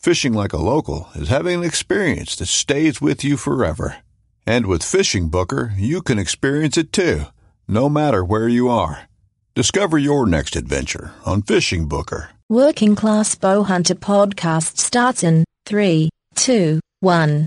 Fishing like a local is having an experience that stays with you forever. And with Fishing Booker, you can experience it too, no matter where you are. Discover your next adventure on Fishing Booker. Working Class Bowhunter podcast starts in 3, 2, 1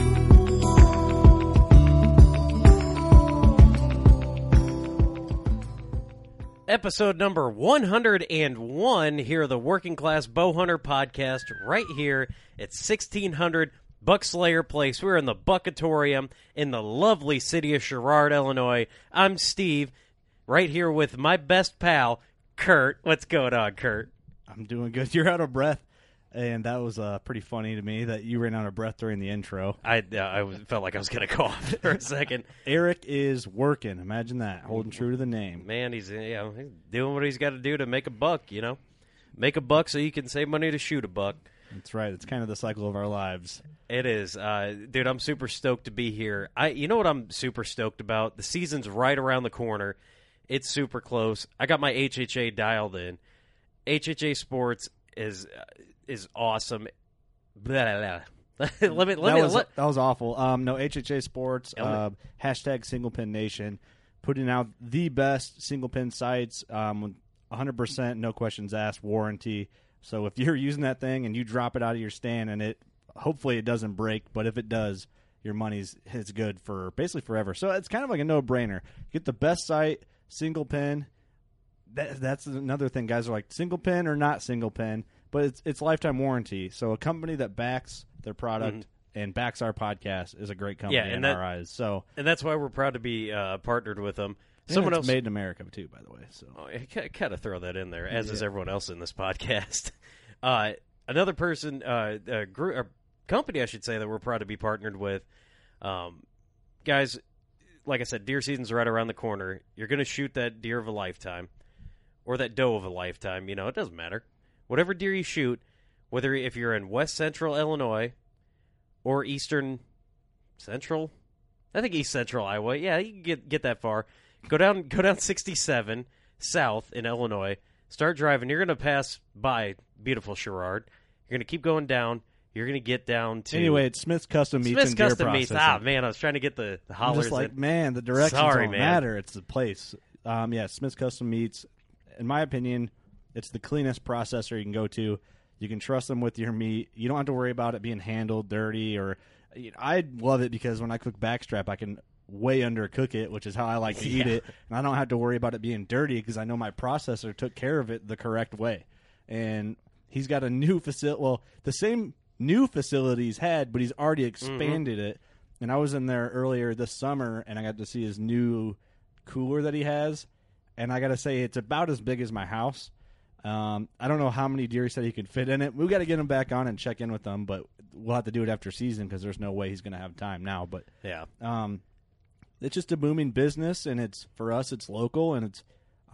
Episode number 101 here, the Working Class Bowhunter podcast, right here at 1600 Buckslayer Place. We're in the Buckatorium in the lovely city of Sherrard, Illinois. I'm Steve, right here with my best pal, Kurt. What's going on, Kurt? I'm doing good. You're out of breath. And that was uh, pretty funny to me that you ran out of breath during the intro. I uh, I was- felt like I was going to cough for a second. Eric is working. Imagine that. Holding true to the name. Man, he's you know he's doing what he's got to do to make a buck. You know, make a buck so you can save money to shoot a buck. That's right. It's kind of the cycle of our lives. It is, uh, dude. I'm super stoked to be here. I, you know what I'm super stoked about? The season's right around the corner. It's super close. I got my HHA dialed in. HHA Sports is uh, is awesome. Blah, blah, blah. let me let that, me was, let, that was awful. Um, no, HHA Sports, Yeah, let me- uh, hashtag Single Pin Nation, putting out the best single pin sights um, with 100%, no questions asked, warranty. So if you're using that thing and you drop it out of your stand and it, hopefully it doesn't break, but if it does, your money's it's good for basically forever. So it's kind of like a no brainer. Get the best sight, single pin. That, that's another thing. Guys are like single pin or not single pin, but it's it's lifetime warranty. So a company that backs their product and backs our podcast is a great company Mm-hmm. Yeah, in that- our eyes. So and that's why we're proud to be uh, partnered with them. Someone else made in America too, by the way. So Oh, I kind of throw that in there, as is everyone else in this podcast. Uh, another person, uh, a group, a company, I should say, that we're proud to be partnered with. Um, guys, like I said, deer season's right around the corner. You're going to shoot that deer of a lifetime, or that doe of a lifetime. You know, it doesn't matter. Whatever deer you shoot, whether if you're in West Central Illinois or Eastern Central, I think East Central Iowa. Yeah, you can get get that far. Go down, go down 67 south in Illinois. Start driving. You're going to pass by beautiful Sherrard. You're going to keep going down. You're going to get down to anyway, it's Smith's Custom Meats Smith's Custom Meats. Ah, man, I was trying to get the, the I'm hollers. just like, man, the directions Sorry, don't man. matter. It's the place. Um, yeah, Smith's Custom Meats. In my opinion, it's the cleanest processor you can go to. You can trust them with your meat. You don't have to worry about it being handled dirty or. I love it because when I cook backstrap, I can way undercook it, which is how I like to eat it, and I don't have to worry about it being dirty because I know my processor took care of it the correct way. And he's got a new facility. Well, the same new facility he's had, but he's already mm-hmm. expanded it. And I was in there earlier this summer, and I got to see his new cooler that he has. And I got to say, it's about as big as my house. Um, I don't know how many deer he said he could fit in it. We've got to get him back on and check in with them, but we'll have to do it after season because there's no way he's going to have time now. But Yeah. um, it's just a booming business, and it's for us, it's local and it's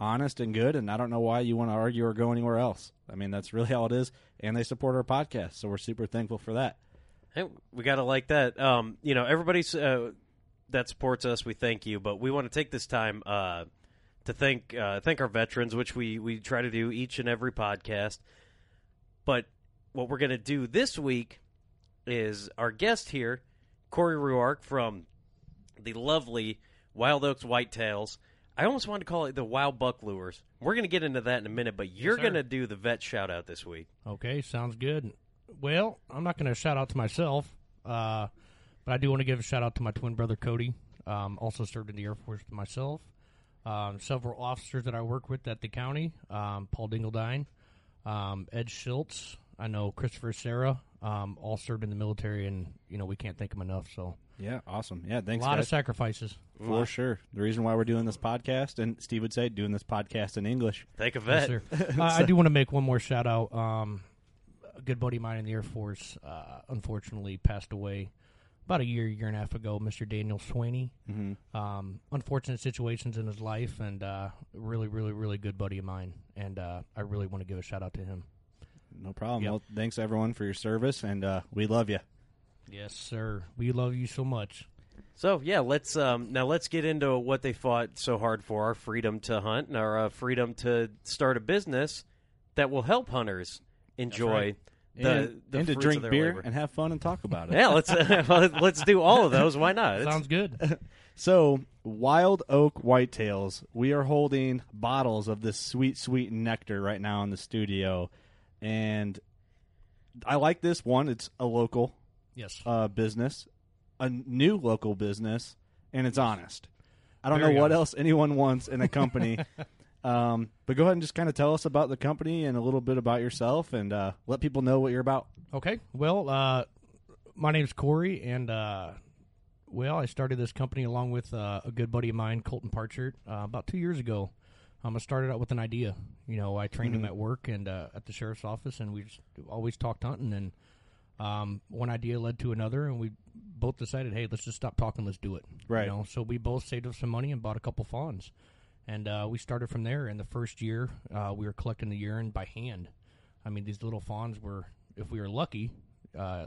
honest and good. And I don't know why you want to argue or go anywhere else. I mean, that's really all it is. And they support our podcast, so we're super thankful for that. Hey, we got to like that. Um, you know, everybody uh, that supports us, we thank you, but we want to take this time uh, to thank uh, thank our veterans, which we we try to do each and every podcast. But what we're going to do this week is our guest here, Cory Ruark from the lovely Wild Oaks Whitetails. I almost wanted to call it the Wild Buck Lures. We're going to get into that in a minute, but you're sir. going to do the vet shout out this week. Okay, sounds good. Well, I'm not going to shout out to myself, uh, but I do want to give a shout out to my twin brother Cody. Um, also served in the Air Force myself. Um, several officers that I work with at the county: um, Paul Dingledine, um, Ed Schultz. I know Christopher Sarah. Um, all served in the military, and you know we can't thank them enough. So Yeah, awesome. Yeah, thanks. a lot guys. of sacrifices. for sure. The reason why we're doing this podcast, and Steve would say, doing this podcast in English. Thank a Yes, vet. sir. uh, I do want to make one more shout out. Um, a good buddy of mine in the Air Force, uh, unfortunately, passed away about a year, year and a half ago. Mr. Daniel Swaney. Mm-hmm. Um, unfortunate situations in his life, and uh, really, really, really good buddy of mine. And uh, I really want to give a shout out to him. No problem. Yep. Well, thanks everyone for your service, and uh, we love you. Yes, sir. We love you so much. So yeah, let's um, now let's get into what they fought so hard for: our freedom to hunt and our uh, freedom to start a business that will help hunters enjoy right. The, and the and to drink beer labor. and have fun and talk about it. yeah, let's uh, let's do all of those. Why not? It's- Sounds good. So, Wild Oak Whitetails, we are holding bottles of this sweet, sweet nectar right now in the studio. And I like this one. It's a local yes. uh, business, a new local business, and it's honest. I don't Very know what else anyone wants in a company. um, but go ahead and just kind of tell us about the company and a little bit about yourself and uh, let people know what you're about. Okay. Well, uh, my name's Cory, and uh, well, I started this company along with uh, a good buddy of mine, Colton Parchert, uh, about two years ago. Um, I started out with an idea. You know, I trained him at work and uh, at the sheriff's office, and we just always talked hunting. And um, one idea led to another, and we both decided, hey, let's just stop talking, let's do it. Right. You know, so we both saved up some money and bought a couple fawns, and uh, we started from there. In the first year, uh, we were collecting the urine by hand. I mean, these little fawns were, if we were lucky, uh,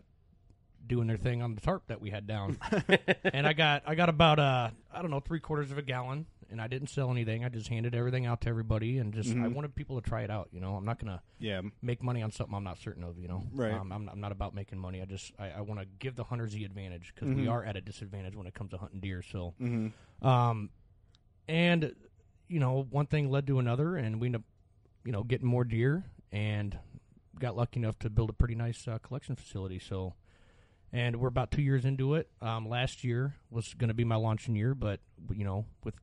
doing their thing on the tarp that we had down. and I got I got about uh I don't know three quarters of a gallon, and I didn't sell anything. I just handed everything out to everybody, and just I wanted people to try it out. You know, I'm not gonna Yeah. make money on something I'm not certain of. You know, Right. Um, I'm, not, I'm not about making money. I just I, I want to give the hunters the advantage because we are at a disadvantage when it comes to hunting deer. So, Mm-hmm. um, and you know, one thing led to another, and we ended up, you know, getting more deer, and got lucky enough to build a pretty nice uh, collection facility. So, and we're about two years into it. Um, last year was going to be my launching year, but you know, with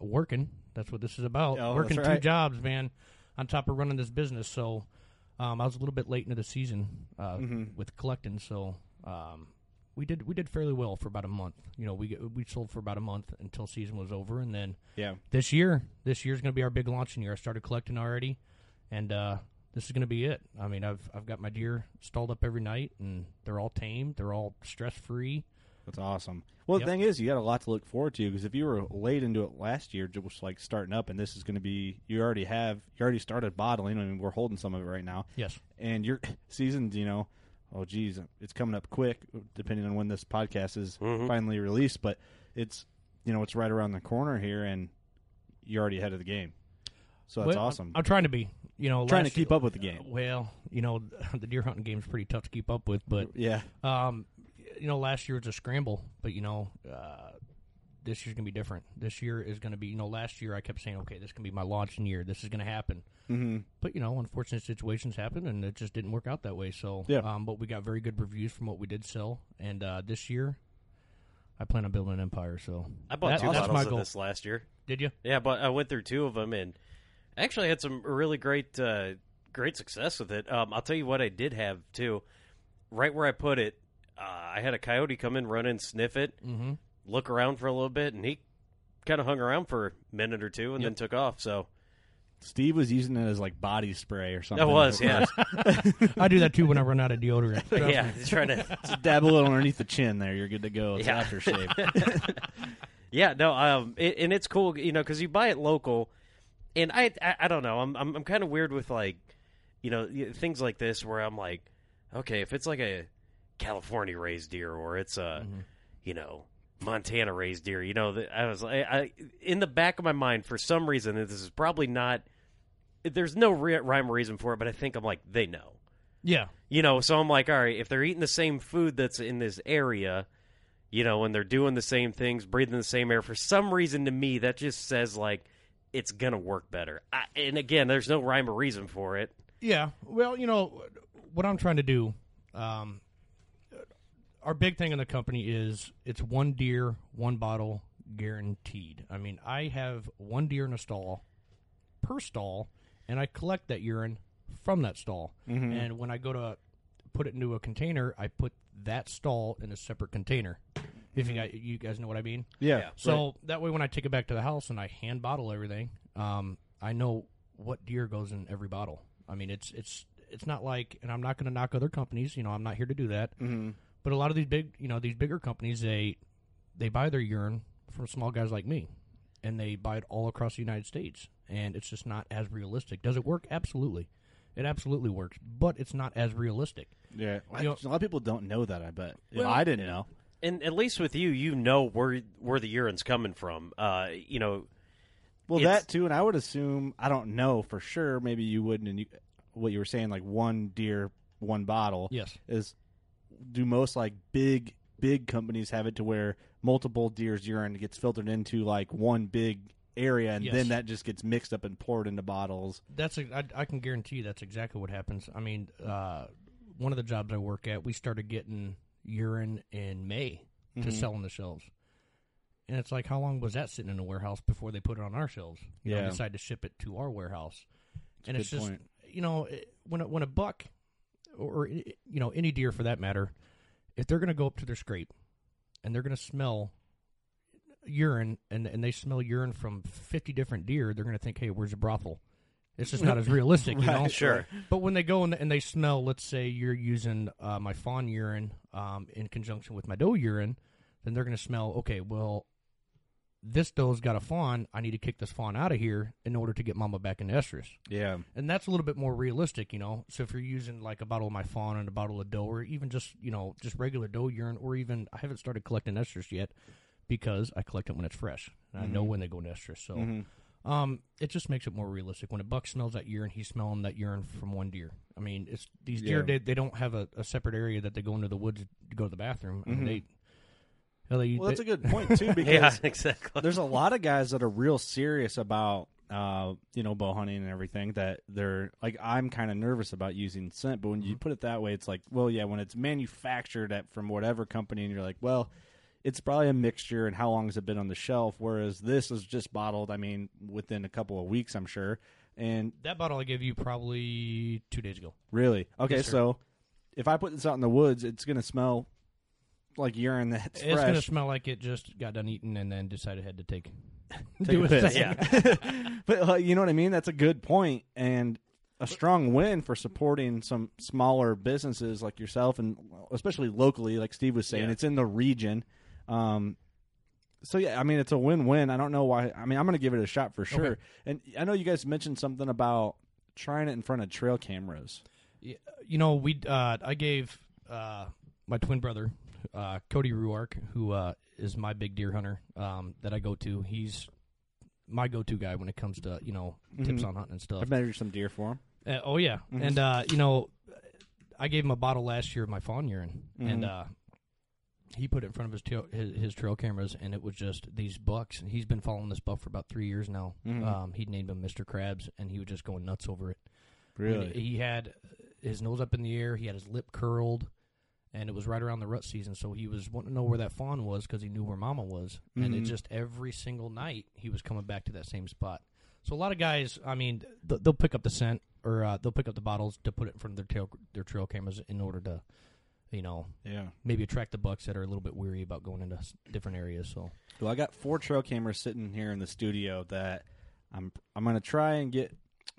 working, that's what this is about. Oh, working that's two jobs, man, on top of running this business. So, um, I was a little bit late into the season uh, Mm-hmm. with collecting. So, um, we did we did fairly well for about a month. You know, we we sold for about a month until season was over, and then Yeah. this year, this year's going to be our big launching year. I started collecting already, and uh, this is going to be it. I mean, I've I've got my deer stalled up every night, and they're all tamed. They're all stress free. That's awesome. Well, Yep. the thing is, you got a lot to look forward to because if you were late into it last year, just like starting up, and this is going to be, you already have, you already started bottling. I mean, we're holding some of it right now, Yes, and your season's, you know, oh geez, it's coming up quick, depending on when this podcast is Mhm. finally released. But it's, you know, it's right around the corner here, and you're already ahead of the game. So that's Well, I'm- awesome. I'm, trying to be. You know, trying to keep year- up with the game. Well, you know, the deer hunting game is pretty tough to keep up with, but Yeah. Um, you know, last year was a scramble, but you know, uh, this year's gonna be different. This year is gonna be, you know, last year I kept saying, okay, this can be my launching year. This is gonna happen. Mm-hmm. But you know, unfortunate situations happen, and it just didn't work out that way. So, Yeah. um, but we got very good reviews from what we did sell, and uh, this year, I plan on building an empire. So I bought that- two that's bottles my of goal. this last year. Did you? Yeah, but I went through two of them and actually had some really great, uh, great success with it. Um, I'll tell you what I did have too. Right where I put it, uh, I had a coyote come in, run in, sniff it, Mm-hmm. Look around for a little bit, and he kind of hung around for a minute or two and Yep. then took off. So Steve was using it as like body spray or something. that was, yeah, I do that too when I run out of deodorant. Yeah. me. Trying to, Just dab a little underneath the chin there. You're good to go. It's Yeah. aftershave. yeah. No, um, it, and it's cool, you know, because you buy it local, and I, I, I don't know, I'm, I'm, I'm kind of weird with like, you know, things like this where I'm like, okay, if it's like a California raised deer or it's a, you know, Montana raised deer, you know, I was like, I, in the back of my mind, for some reason, this is probably not. There's no re- rhyme or reason for it, but I think I'm like they know. Yeah, You know, so I'm like, all right, if they're eating the same food that's in this area, you know, and they're doing the same things, breathing the same air, for some reason to me, that just says like it's gonna work better. I, and again, there's no rhyme or reason for it. Yeah. Well, you know what I'm trying to do. Um, our big thing in the company is it's one deer, one bottle, guaranteed. I mean, I have one deer in a stall per stall, and I collect that urine from that stall. And when I go to put it into a container, I put that stall in a separate container. If you guys, you guys know what I mean. yeah. So that way, when I take it back to the house and I hand bottle everything, um, I know what deer goes in every bottle. I mean, it's it's it's not like, and I'm not going to knock other companies. You know, I'm not here to do that. Mm-hmm. But a lot of these big, you know, these bigger companies, they they buy their urine from small guys like me, and they buy it all across the United States, and it's just not as realistic. Does it work? Absolutely, it absolutely works, but it's not as realistic. Yeah. You know- a lot of people don't know that. I bet. Well, I didn't know. And at least with you, you know where where the urine's coming from. Uh, you know, Well, that too, and I would assume I don't know for sure. Maybe you wouldn't. And you, what you were saying, like one deer, one bottle. Yes. Is do most like big big companies have it to where multiple deer's urine gets filtered into like one big area, and Yes. then that just gets mixed up and poured into bottles. That's a, I, I can guarantee you that's exactly what happens. I mean, uh, one of the jobs I work at, we started getting urine in May to sell on the shelves, and it's like, how long was that sitting in a warehouse before they put it on our shelves? You know, Yeah. decide to ship it to our warehouse, and a it's just point. you know it- when a, when a buck or you know any deer for that matter, if they're going to go up to their scrape and they're going to smell urine and and they smell urine from 50 different deer they're going to think hey where's the brothel it's just not as realistic you know Right, sure. but when they go and, and they smell let's say you're using uh, my fawn urine um, in conjunction with my doe urine then they're going to smell okay well this doe's got a fawn i need to kick this fawn out of here in order to get mama back in estrus Yeah. and that's a little bit more realistic, you know. So if you're using like a bottle of my fawn and a bottle of doe, or even just you know just regular doe urine, or even I haven't started collecting estrus yet because I collect it when it's fresh and I know mm-hmm. when they go in estrus. So mm-hmm. um, it just makes it more realistic. When a buck smells that urine, he's smelling that urine from one deer. I mean, it's these deer Yeah. they, they don't have a, a separate area that they go into the woods to go to the bathroom. I mean, mm-hmm. they Well, that's a good point too because Yeah, exactly. there's a lot of guys that are real serious about uh, you know bow hunting and everything that they're like I'm kind of nervous about using scent but when Mm-hmm. you put it that way it's like well yeah when it's manufactured at from whatever company and you're like well it's probably a mixture and how long has it been on the shelf whereas this is just bottled I mean within a couple of weeks I'm sure and that bottle I gave you probably two days ago. really okay Yes, so if I put this out in the woods it's gonna smell like urine that's It's going to smell like it just got done eating and then decided had to take Take do a piss. thing. but you know what I mean? That's a good point and a strong win for supporting some smaller businesses like yourself and especially locally, like Steve was saying. Yeah. It's in the region. Um, so yeah, I mean it's a win-win. I don't know why. I mean I'm going to give it a shot for sure. Okay. And I know you guys mentioned something about trying it in front of trail cameras. You know, we uh, I gave uh, my twin brother uh, Cody Ruark, who uh, is my big deer hunter um, that I go to. He's my go-to guy when it comes to you know tips Mhm. on hunting and stuff. I've measured some deer for him. Uh, oh yeah, and uh, you know, I gave him a bottle last year of my fawn urine, and uh, he put it in front of his tail, his, his trail cameras, and it was just these bucks. And he's been following this buck for about three years now. Mhm. Um, he named him Mister Krabs, and he was just going nuts over it. Really? he had his nose up in the air. He had his lip curled, and it was right around the rut season. So he was wanting to know where that fawn was because he knew where Mama was. And it Mhm. just every single night he was coming back to that same spot. So a lot of guys, I mean, th- they'll pick up the scent or uh, they'll pick up the bottles to put it in front of their tail their trail cameras in order to, you know, Yeah. maybe attract the bucks that are a little bit weary about going into different areas. So Well, I got four trail cameras sitting here in the studio that I'm I'm gonna try and get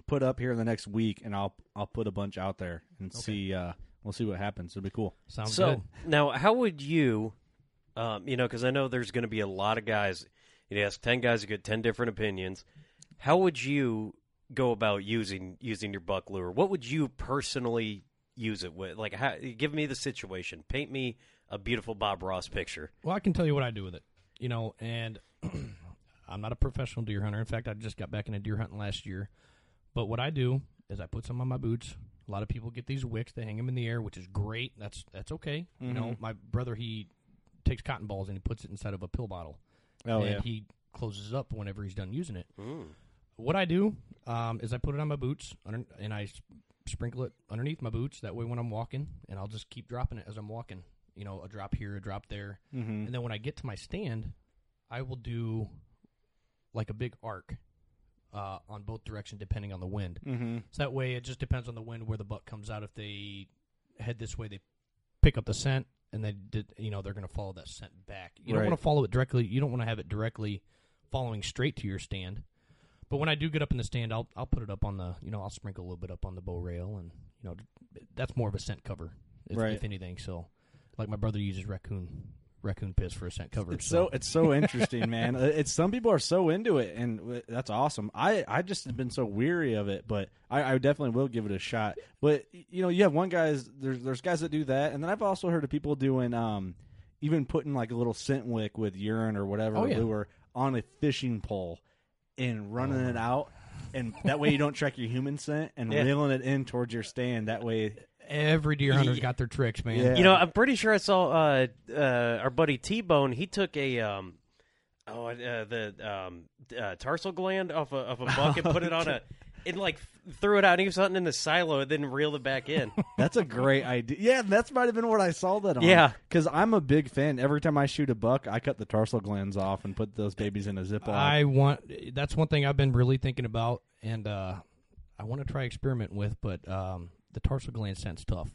put up here in the next week, and I'll I'll put a bunch out there and see. Uh, we'll see what happens. It'll be cool. sounds so good. now, how would you, um, you know, because I know there's going to be a lot of guys. You ask ten guys, you get ten different opinions. How would you go about using using your buck lure? What would you personally use it with? Like, how, give me the situation. Paint me a beautiful Bob Ross picture. Well, I can tell you what I do with it. You know, and I'm not a professional deer hunter. In fact, I just got back into deer hunting last year. But what I do is I put some on my boots. A lot of people get these wicks; they hang them in the air, which is great. That's that's okay. You know, Mhm. my brother he takes cotton balls and he puts it inside of a pill bottle, Oh and yeah. he closes up whenever he's done using it. Mm. What I do um, is I put it on my boots under, and I sprinkle it underneath my boots. That way, when I'm walking, and I'll just keep dropping it as I'm walking. You know, a drop here, a drop there. Mm-hmm. And then when I get to my stand, I will do like a big arc uh, on both directions depending on the wind. Mm-hmm. So that way, it just depends on the wind where the buck comes out. If they head this way, they pick up the scent, and they did, you know, they're going to follow that scent back. You don't want to follow it directly. You don't want to have it directly following straight to your stand. But when I do get up in the stand, I'll I'll put it up on the, you know, I'll sprinkle a little bit up on the bow rail, and you know, that's more of a scent cover, if, Right. if anything. So, like my brother uses raccoon raccoon piss for a scent cover. It's so it's so interesting, man. Uh, It's some people are so into it, and that's awesome. I I just have been so weary of it, but I, I definitely will give it a shot. But you know, you have one guys there's there's guys that do that, and then I've also heard of people doing um even putting like a little scent wick with urine or whatever Oh, yeah. lure on a fishing pole and running it out. And that way you don't track your human scent and Yeah. reeling it in towards your stand. That way, Every deer hunter's Yeah. got their tricks, man. Yeah. You know, I'm pretty sure I saw uh, uh, our buddy T Bone. He took a um, oh uh, the um, uh, tarsal gland off a, of a buck and put it on a. It like threw it out. and He was hunting in the silo and then reeled it back in. That's a great idea. Yeah, that's might have been what I saw that on. Yeah. because I'm a big fan. Every time I shoot a buck, I cut the tarsal glands off and put those babies in a Ziploc. I want. That's one thing I've been really thinking about, and uh, I want to try experimenting with. But um, the tarsal gland scent's tough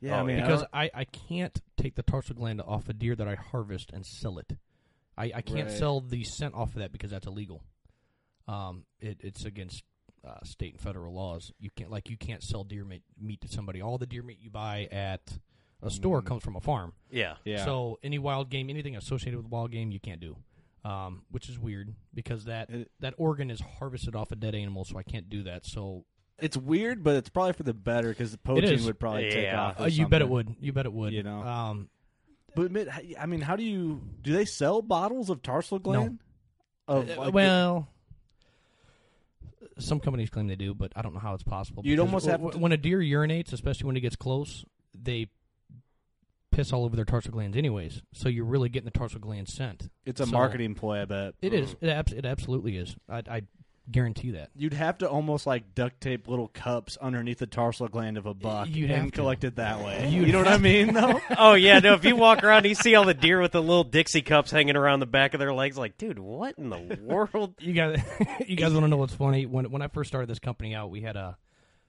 yeah, Oh, I mean, because I I, I can't take the tarsal gland off a deer that I harvest and sell it. I, I can't Right. sell the scent off of that because that's illegal. Um, it, it's against uh, state and federal laws. You can't like you can't sell deer meat, meat to somebody. All the deer meat you buy at a store Mm. comes from a farm. Yeah. yeah. So any wild game, anything associated with wild game, you can't do, um, which is weird because that It- that organ is harvested off a dead animal, so I can't do that. So it's weird, but it's probably for the better because the poaching would probably take Yeah. off. or uh, you bet it something. would. You bet it would. You know. Um, But admit, I mean, how do you do? They sell bottles of tarsal gland? Of uh, like, well, some companies claim they do, but I don't know how it's possible. You'd because almost have w- to- when a deer urinates, especially when it gets close, they piss all over their tarsal glands, anyways. So you're really getting the tarsal gland scent. it's a so- marketing ploy. I bet It is. It, abs- it absolutely is. I, I guarantee that. You'd have to almost like duct tape little cups underneath the tarsal gland of a buck You'd and have to. collect it that way. You'd you know what I mean? Though. Oh yeah, no. If you walk around, and you see all the deer with the little Dixie cups hanging around the back of their legs. Like, dude, what in the world? you guys you guys want to know what's funny when when I first started this company out we had a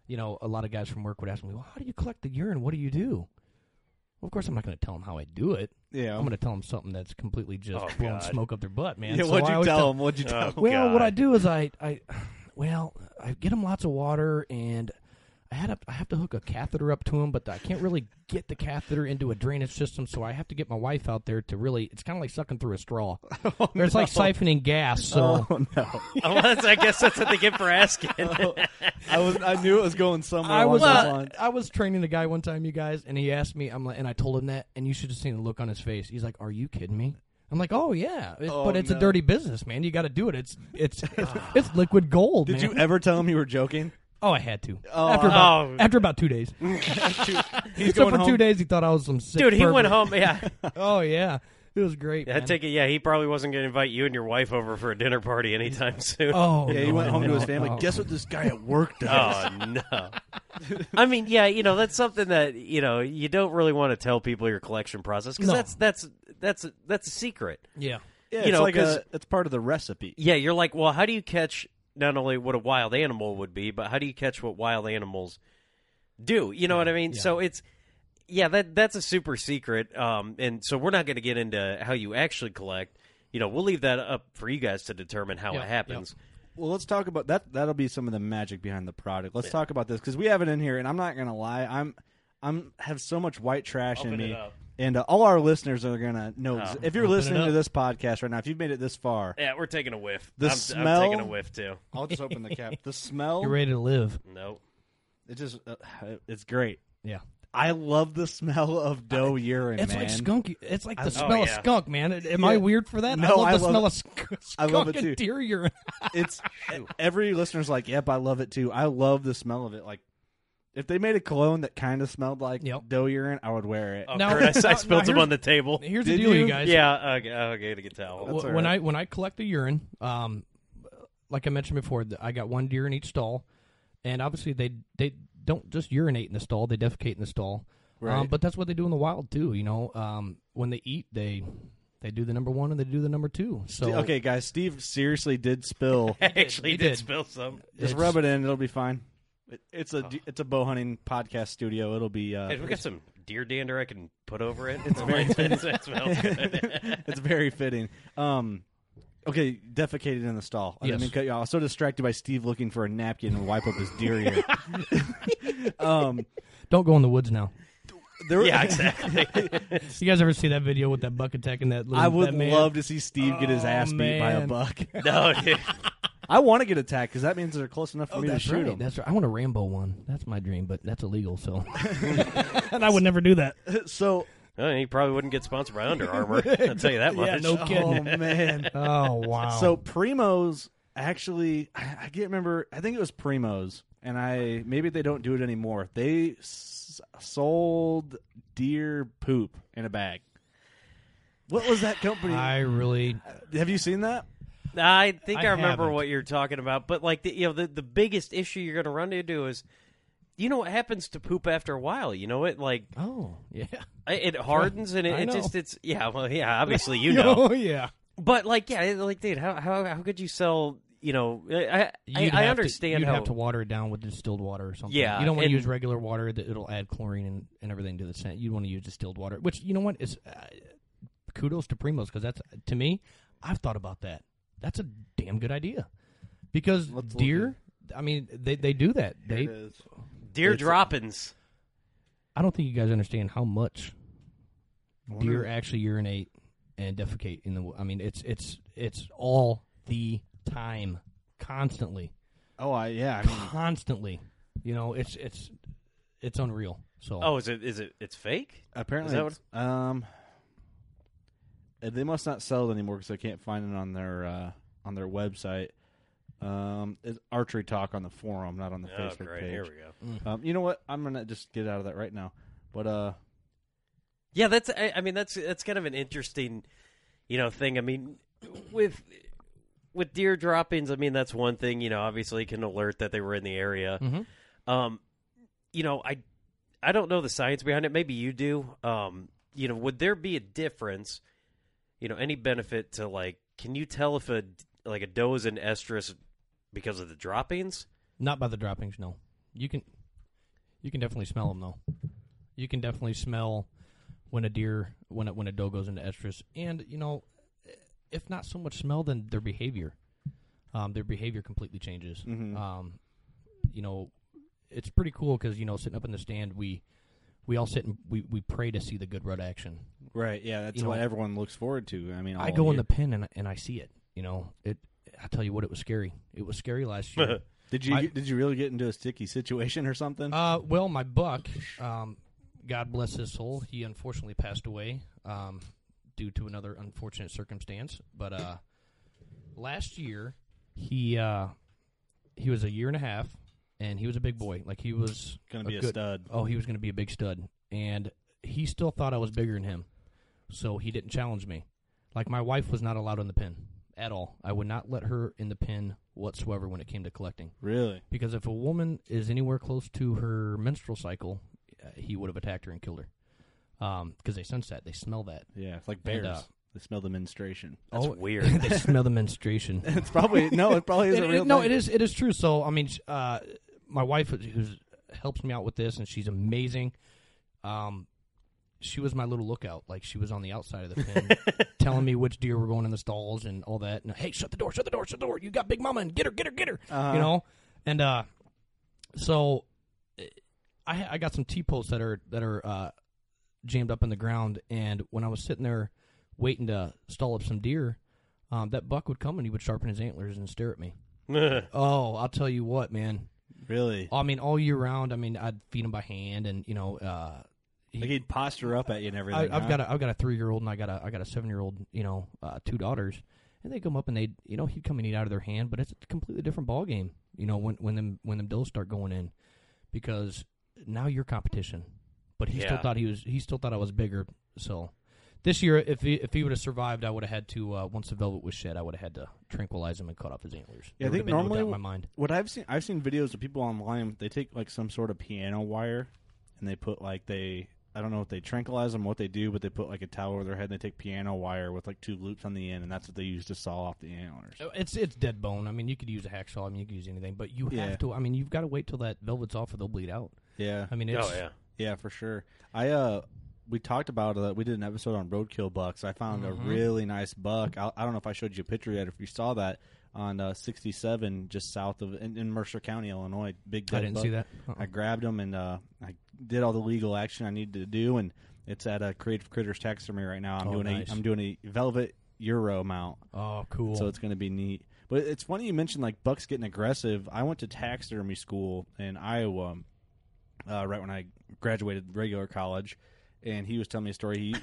you know a lot of guys from work would ask me well how do you collect the urine what do you do well, of course I'm not going to tell them how I do it yeah. I'm going to tell them something that's completely just Oh, blowing God. smoke up their butt man yeah. So what'd I you always tell them? What'd you oh, tell Oh, 'em? well what God. I do is I I well I get them lots of water and I had a, I have to hook a catheter up to him, but I can't really get the catheter into a drainage system, so I have to get my wife out there to really. It's kind of like sucking through a straw. Oh, Or it's like siphoning gas. So Oh no! Oh, that's, I guess that's what they get for asking. I was I knew it was going somewhere. I was uh. I was training a guy one time, you guys, and he asked me. I'm like, and I told him that, and you should have seen the look on his face. He's like, "Are you kidding me?" I'm like, "Oh yeah, It- Oh, but it's no. a dirty business, man. You got to do it. It's it's it's, it's liquid gold, Did man." you ever tell him you were joking? Oh, I had to. Oh, after about oh. after about two days. He's so going for two days, he thought I was some sick Dude, he went home. Yeah, Oh yeah, it was great. I man. take it. Yeah, he probably wasn't going to invite you and your wife over for a dinner party anytime soon. Oh Yeah, he no, went home to his family. no. Guess what this guy at work does? Oh no! I mean, yeah, you know that's something that you know you don't really want to tell people your collection process because No. that's that's that's that's a secret. Yeah. Yeah, You it's know, like 'cause- a, it's part of the recipe. Yeah, you're like, well, how do you catch not only what a wild animal would be, but how do you catch what wild animals do? You know what I mean? yeah. So it's yeah, that that's a super secret. Um, and so we're not going to get into how you actually collect. You know, we'll leave that up for you guys to determine how Yep, it happens. Well, let's talk about that. That'll be some of the magic behind the product. Let's talk about this because we have it in here, and I'm not gonna lie, I'm I'm have so much white trash in Open it me, up. And uh, all our listeners are gonna know Oh. if you're listening to this podcast right now. If you've made it this far, Yeah, we're taking a whiff. The I'm, smell- I'm taking a whiff too. I'll just open the cap. The smell, You're ready to live. Nope. it just uh, it's great. Yeah. I love the smell of doe urine, It's man. like skunk. It's like the I- smell Oh, of skunk, man. Am Yeah. I weird for that? No, I love I the love smell it. of skunk, I love it too. deer urine. it's every listener's like, "Yep, I love it too. I love the smell of it." Like, if they made a cologne that kind of smelled like Yep. doe urine, I would wear it. Oh, Now- Kurt, I, I now- spilled now some here's- on the table. Here's Did the deal, you, you? guys. Yeah, okay, okay, to get towel. That's Wh- all when. I when I collect the urine, um, like I mentioned before, th- I got one deer in each stall, and obviously they they don't just urinate in the stall; they defecate in the stall. Right. Um, but that's what they do in the wild too. You know, um, when they eat, they they do the number one and they do the number two. So okay, guys, Steve seriously did spill. I actually he did, did. spill some. Just It's- rub it in; it'll be fine. It, it's a it's a bow hunting podcast studio. It'll be. Uh, Hey, we got some deer dander I can put over it. It's very it smells good. it's very fitting. Um, okay, defecated in the stall. I didn't Yes. mean cut you off. I was so distracted by Steve looking for a napkin and wipe up his deer ear. um, don't go in the woods now. there, yeah, exactly. You guys ever see that video with that buck attacking that? Little, I would that man? love to see Steve get his Oh, ass beat by a buck. no, dude. I want to get attacked because that means they're close enough for Oh, me to that's shoot right. them. That's right. I want a Rambo one. That's my dream, but that's illegal. So, and I would never do that. So, Oh, he probably wouldn't get sponsored by Under Armour. I'll tell you that much. Yeah, no kidding. oh kidding. man. Oh wow. So Primos actually, I, I can't remember. I think it was Primos, and I maybe they don't do it anymore. They s- sold deer poop in a bag. What was that company? I really Have you seen that? I think I, I remember haven't. what you're talking about, but like the, you know, the the biggest issue you're going to run into is, you know, what happens to poop after a while. You know, it like Oh yeah. it hardens and it, it just it's yeah. Well, yeah, obviously you know, Oh yeah. but like yeah, like dude, how how how could you sell? You know, I I, I understand To, you'd how have to water it down with distilled water or something. Yeah, You don't want to use regular water; that it'll add chlorine and, and everything to the scent. You want to use distilled water, which you know what is uh, kudos to Primos because that's to me. I've thought about that. That's a damn good idea because Let's deer. I mean, they they do that. They. is. deer It's- droppings. I don't think you guys understand how much deer actually urinate and defecate in the. I mean, it's it's it's all the time, constantly, Oh, I yeah. I mean, constantly. You know, it's it's it's unreal. So Oh, is it is it it's fake? apparently, Is that it's- um, they must not sell it anymore because I can't find it on their uh, on their website. Um, it's archery talk on the forum, not on the Oh, Facebook great. page. Here we go. Um, you know what? I'm gonna just get out of that right now. But uh, Yeah, that's. I, I mean, that's that's kind of an interesting, you know, thing. I mean, with with deer droppings, I mean, that's one thing. You know, obviously, it can alert that they were in the area. Mhm. Um, you know, I I don't know the science behind it. Maybe you do. Um, you know, would there be a difference? You know, any benefit to like? Can you tell if a like a doe is an estrus because of the droppings? not by the droppings. No, you can you can definitely smell them though. You can definitely smell when a deer when a, when a doe goes into estrus, and you know, if not so much smell, then their behavior. Um, their behavior completely changes. Mhm. Um, you know, it's pretty cool because you know, sitting up in the stand, we we all sit and we, we pray to see the good rut action. Right, yeah, that's You know- what everyone looks forward to. I mean, I all go in the pen and and I see it. You know, it. I tell you what, it was scary. It was scary last year. Did you I- did you really get into a sticky situation or something? Uh, well, my buck, um, God bless his soul, he unfortunately passed away um, due to another unfortunate circumstance. But uh, last year, he uh, he was a year and a half, and he was a big boy. Like he was Gonna be a good- stud. Oh, he was going to be a big stud, and he still thought I was bigger than him, so he didn't challenge me. Like my wife was not allowed in the pen at all. I would not let her in the pen whatsoever when it came to collecting. Really? Because if a woman is anywhere close to her menstrual cycle, uh, he would have attacked her and killed her. Because they sense that, they smell that. Yeah, it's like And, bears. uh, they smell the menstruation. That's Oh, weird. they smell the menstruation. it's probably no. It probably is It- a it- real. no, thing. it is. It is true. So I mean, uh, my wife, who's helps me out with this, and she's amazing. Um, she was my little lookout. Like she was on the outside of the pen, telling me which deer were going in the stalls and all that. And hey, shut the door, shut the door, shut the door. You got Big Mama, and get her, get her, get her. Uh-huh. You know, and uh, so I I got some T posts that are that are uh, jammed up in the ground, and when I was sitting there waiting to stall up some deer, um, that buck would come and he would sharpen his antlers and stare at me. Oh, I'll tell you what, man. really. I mean, all year round. I mean, I'd feed him by hand, and you know, uh, he- Like he'd posture up at you and everything. I, I've huh? got a I've got a three year old and I got a I got a seven year old. You know, uh, two daughters, and they come up and they you know he'd come and eat out of their hand, but it's a completely different ball game. You know, when when them when them dills start going in, because now you're competition. But he still thought he was he still thought I was bigger. So this year, if he if he would have survived, I would have had to uh, once the velvet was shed, I would have had to tranquilize him and cut off his antlers. Yeah, I There would think have been no normally in my mind. What I've seen, I've seen videos of people online. They take like some sort of piano wire, and they put like they, I don't know if they tranquilize them, what they do, but they put like a towel over their head. and They take piano wire with like two loops on the end, and that's what they use to saw off the antlers. Uh, It's it's dead bone. I mean, you could use a hacksaw. I mean, you could use anything, but you Yeah. have to. I mean, you've got to wait till that velvet's off, or they'll bleed out. Yeah, I mean, it's, oh yeah. yeah, for sure. I uh, we talked about uh, we did an episode on roadkill bucks. I found Mhm. a really nice buck. I, I don't know if I showed you a picture yet. If you saw that on uh, 67, just south of in, in Mercer County, Illinois, big. I didn't buck. see that. Uh-uh. I grabbed him and uh, I did all the legal action I needed to do, and it's at a Creative Critters taxidermy right now. I'm Oh, doing nice. a I'm doing a velvet Euro mount, Oh, cool. so it's going to be neat. But it's funny you mentioned like bucks getting aggressive. I went to taxidermy school in Iowa, uh, right when I graduated regular college, and he was telling me a story. He,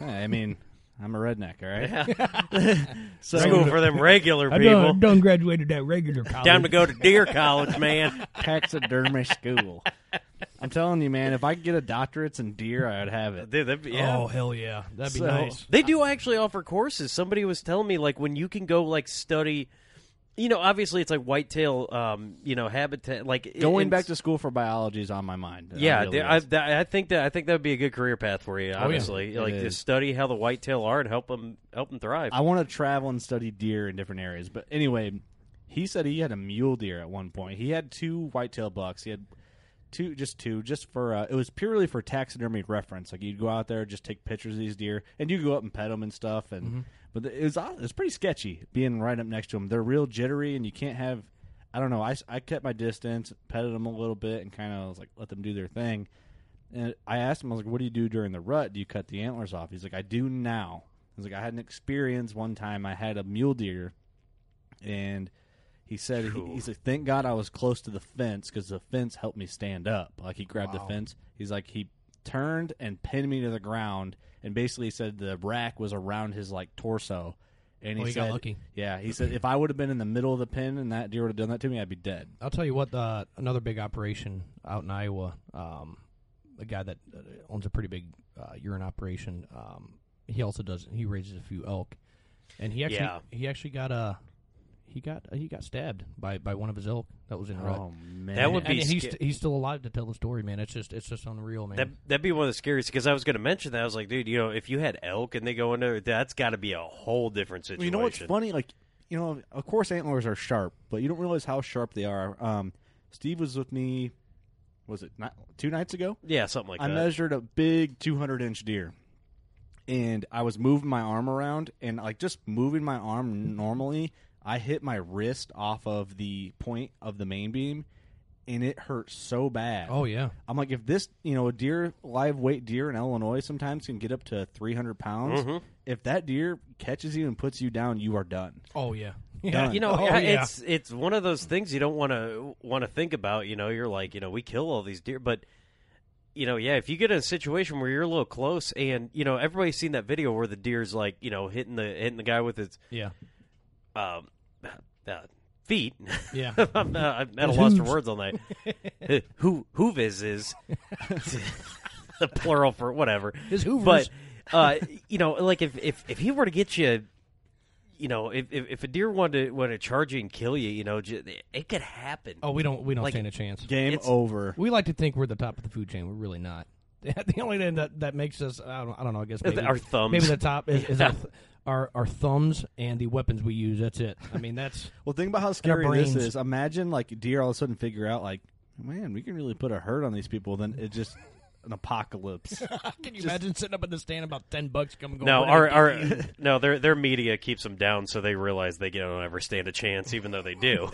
I mean, I'm a redneck, all right. so School for them regular I people. done, done graduated that regular college. Time to go to deer college, man. taxidermy school. I'm telling you, man, if I could get a doctorates in deer, I'd have it. Dude, that'd be- yeah. Oh hell yeah, that'd be So- nice. They do actually offer courses. Somebody was telling me like when you can go like study, you know, obviously it's like whitetail, um, you know, habitat. Like Going back to school for biology is on my mind. Yeah, really I. I think that I think that would be a good career path for you. yeah. Honestly, It like to is. study how the whitetail are and help them help them thrive. I want to travel and study deer in different areas. But anyway, he said he had a mule deer at one point. He had two whitetail bucks. He had two, just two, just for uh, it was purely for taxidermy reference. Like you'd go out there, just take pictures of these deer, and you go up and pet them and stuff. And but it was it was pretty sketchy being right up next to them. They're real jittery, and you can't have. I don't know. I, I kept my distance, petted them a little bit, and kind of was like let them do their thing. And I asked him, I was like, "What do you do during the rut? Do you cut the antlers off?" He's like, "I do now." I was like, "I had an experience one time. I had a mule deer, and he said he, he's like, thank God I was close to the fence because the fence helped me stand up. Like he grabbed the fence. He's like he turned and pinned me to the ground, and basically said the rack was around his like torso." And he Oh, he said, got lucky. Yeah, he said if I would have been in the middle of the pin and that deer would have done that to me, I'd be dead. I'll tell you what. Uh, another big operation out in Iowa. Um, a guy that uh, owns a pretty big uh, urine operation. Um, he also does. He raises a few elk, and he actually Yeah. he actually got a he got he got stabbed by, by one of his elk that was in rut. Oh man, That would and be he's sca- he's still alive to tell the story, man. It's just it's just unreal, man. That that'd be one of the scariest because I was going to mention that I was like, dude, you know, if you had elk and they go in there, that's got to be a whole different situation. Well, you know what's funny? Like, you know, of course antlers are sharp, but you don't realize how sharp they are. Um, Steve was with me. Was it not, two nights ago? Yeah, something like I that. I measured a big 200 inch deer, and I was moving my arm around, and like just moving my arm normally, I hit my wrist off of the point of the main beam, and it hurt so bad. oh yeah, I'm like, if this, you know, a deer, live weight deer in Illinois sometimes can get up to 300 pounds. Mhm. If that deer catches you and puts you down, you are done. oh yeah, Done. You know, Oh, yeah, yeah. it's it's one of those things you don't want to want to think about. You know, you're like, you know, we kill all these deer, but you know, yeah, if you get in a situation where you're a little close, and you know, everybody's seen that video where the deer's like, you know, hitting the hitting the guy with its yeah. um, uh, feet. Yeah. I'm, uh, I'm at a loss for words all night. Who hooves is the plural for whatever. His hoovers. But uh, you know, like if if if he were to get you. You know, if, if if a deer wanted to want to charge you and kill you, you know, ju- it could happen. oh, we don't we don't Like- stand a chance. Game It's- over. We like to think we're the top of the food chain. We're really not. the only thing that, that makes us I don't, I don't know. I guess maybe, Our thumbs. Maybe the top is, is our, th- our our thumbs and the weapons we use. That's it. I mean, that's Well, think about how scary this brains. is. Imagine like deer all of a sudden figure out like, man, we can really put a hurt on these people. Then it just an apocalypse. Can you imagine sitting up in the stand about ten bucks coming? No, going, our, "What our did I do?" no, their their media keeps them down, so they realize they don't ever stand a chance, even though they do.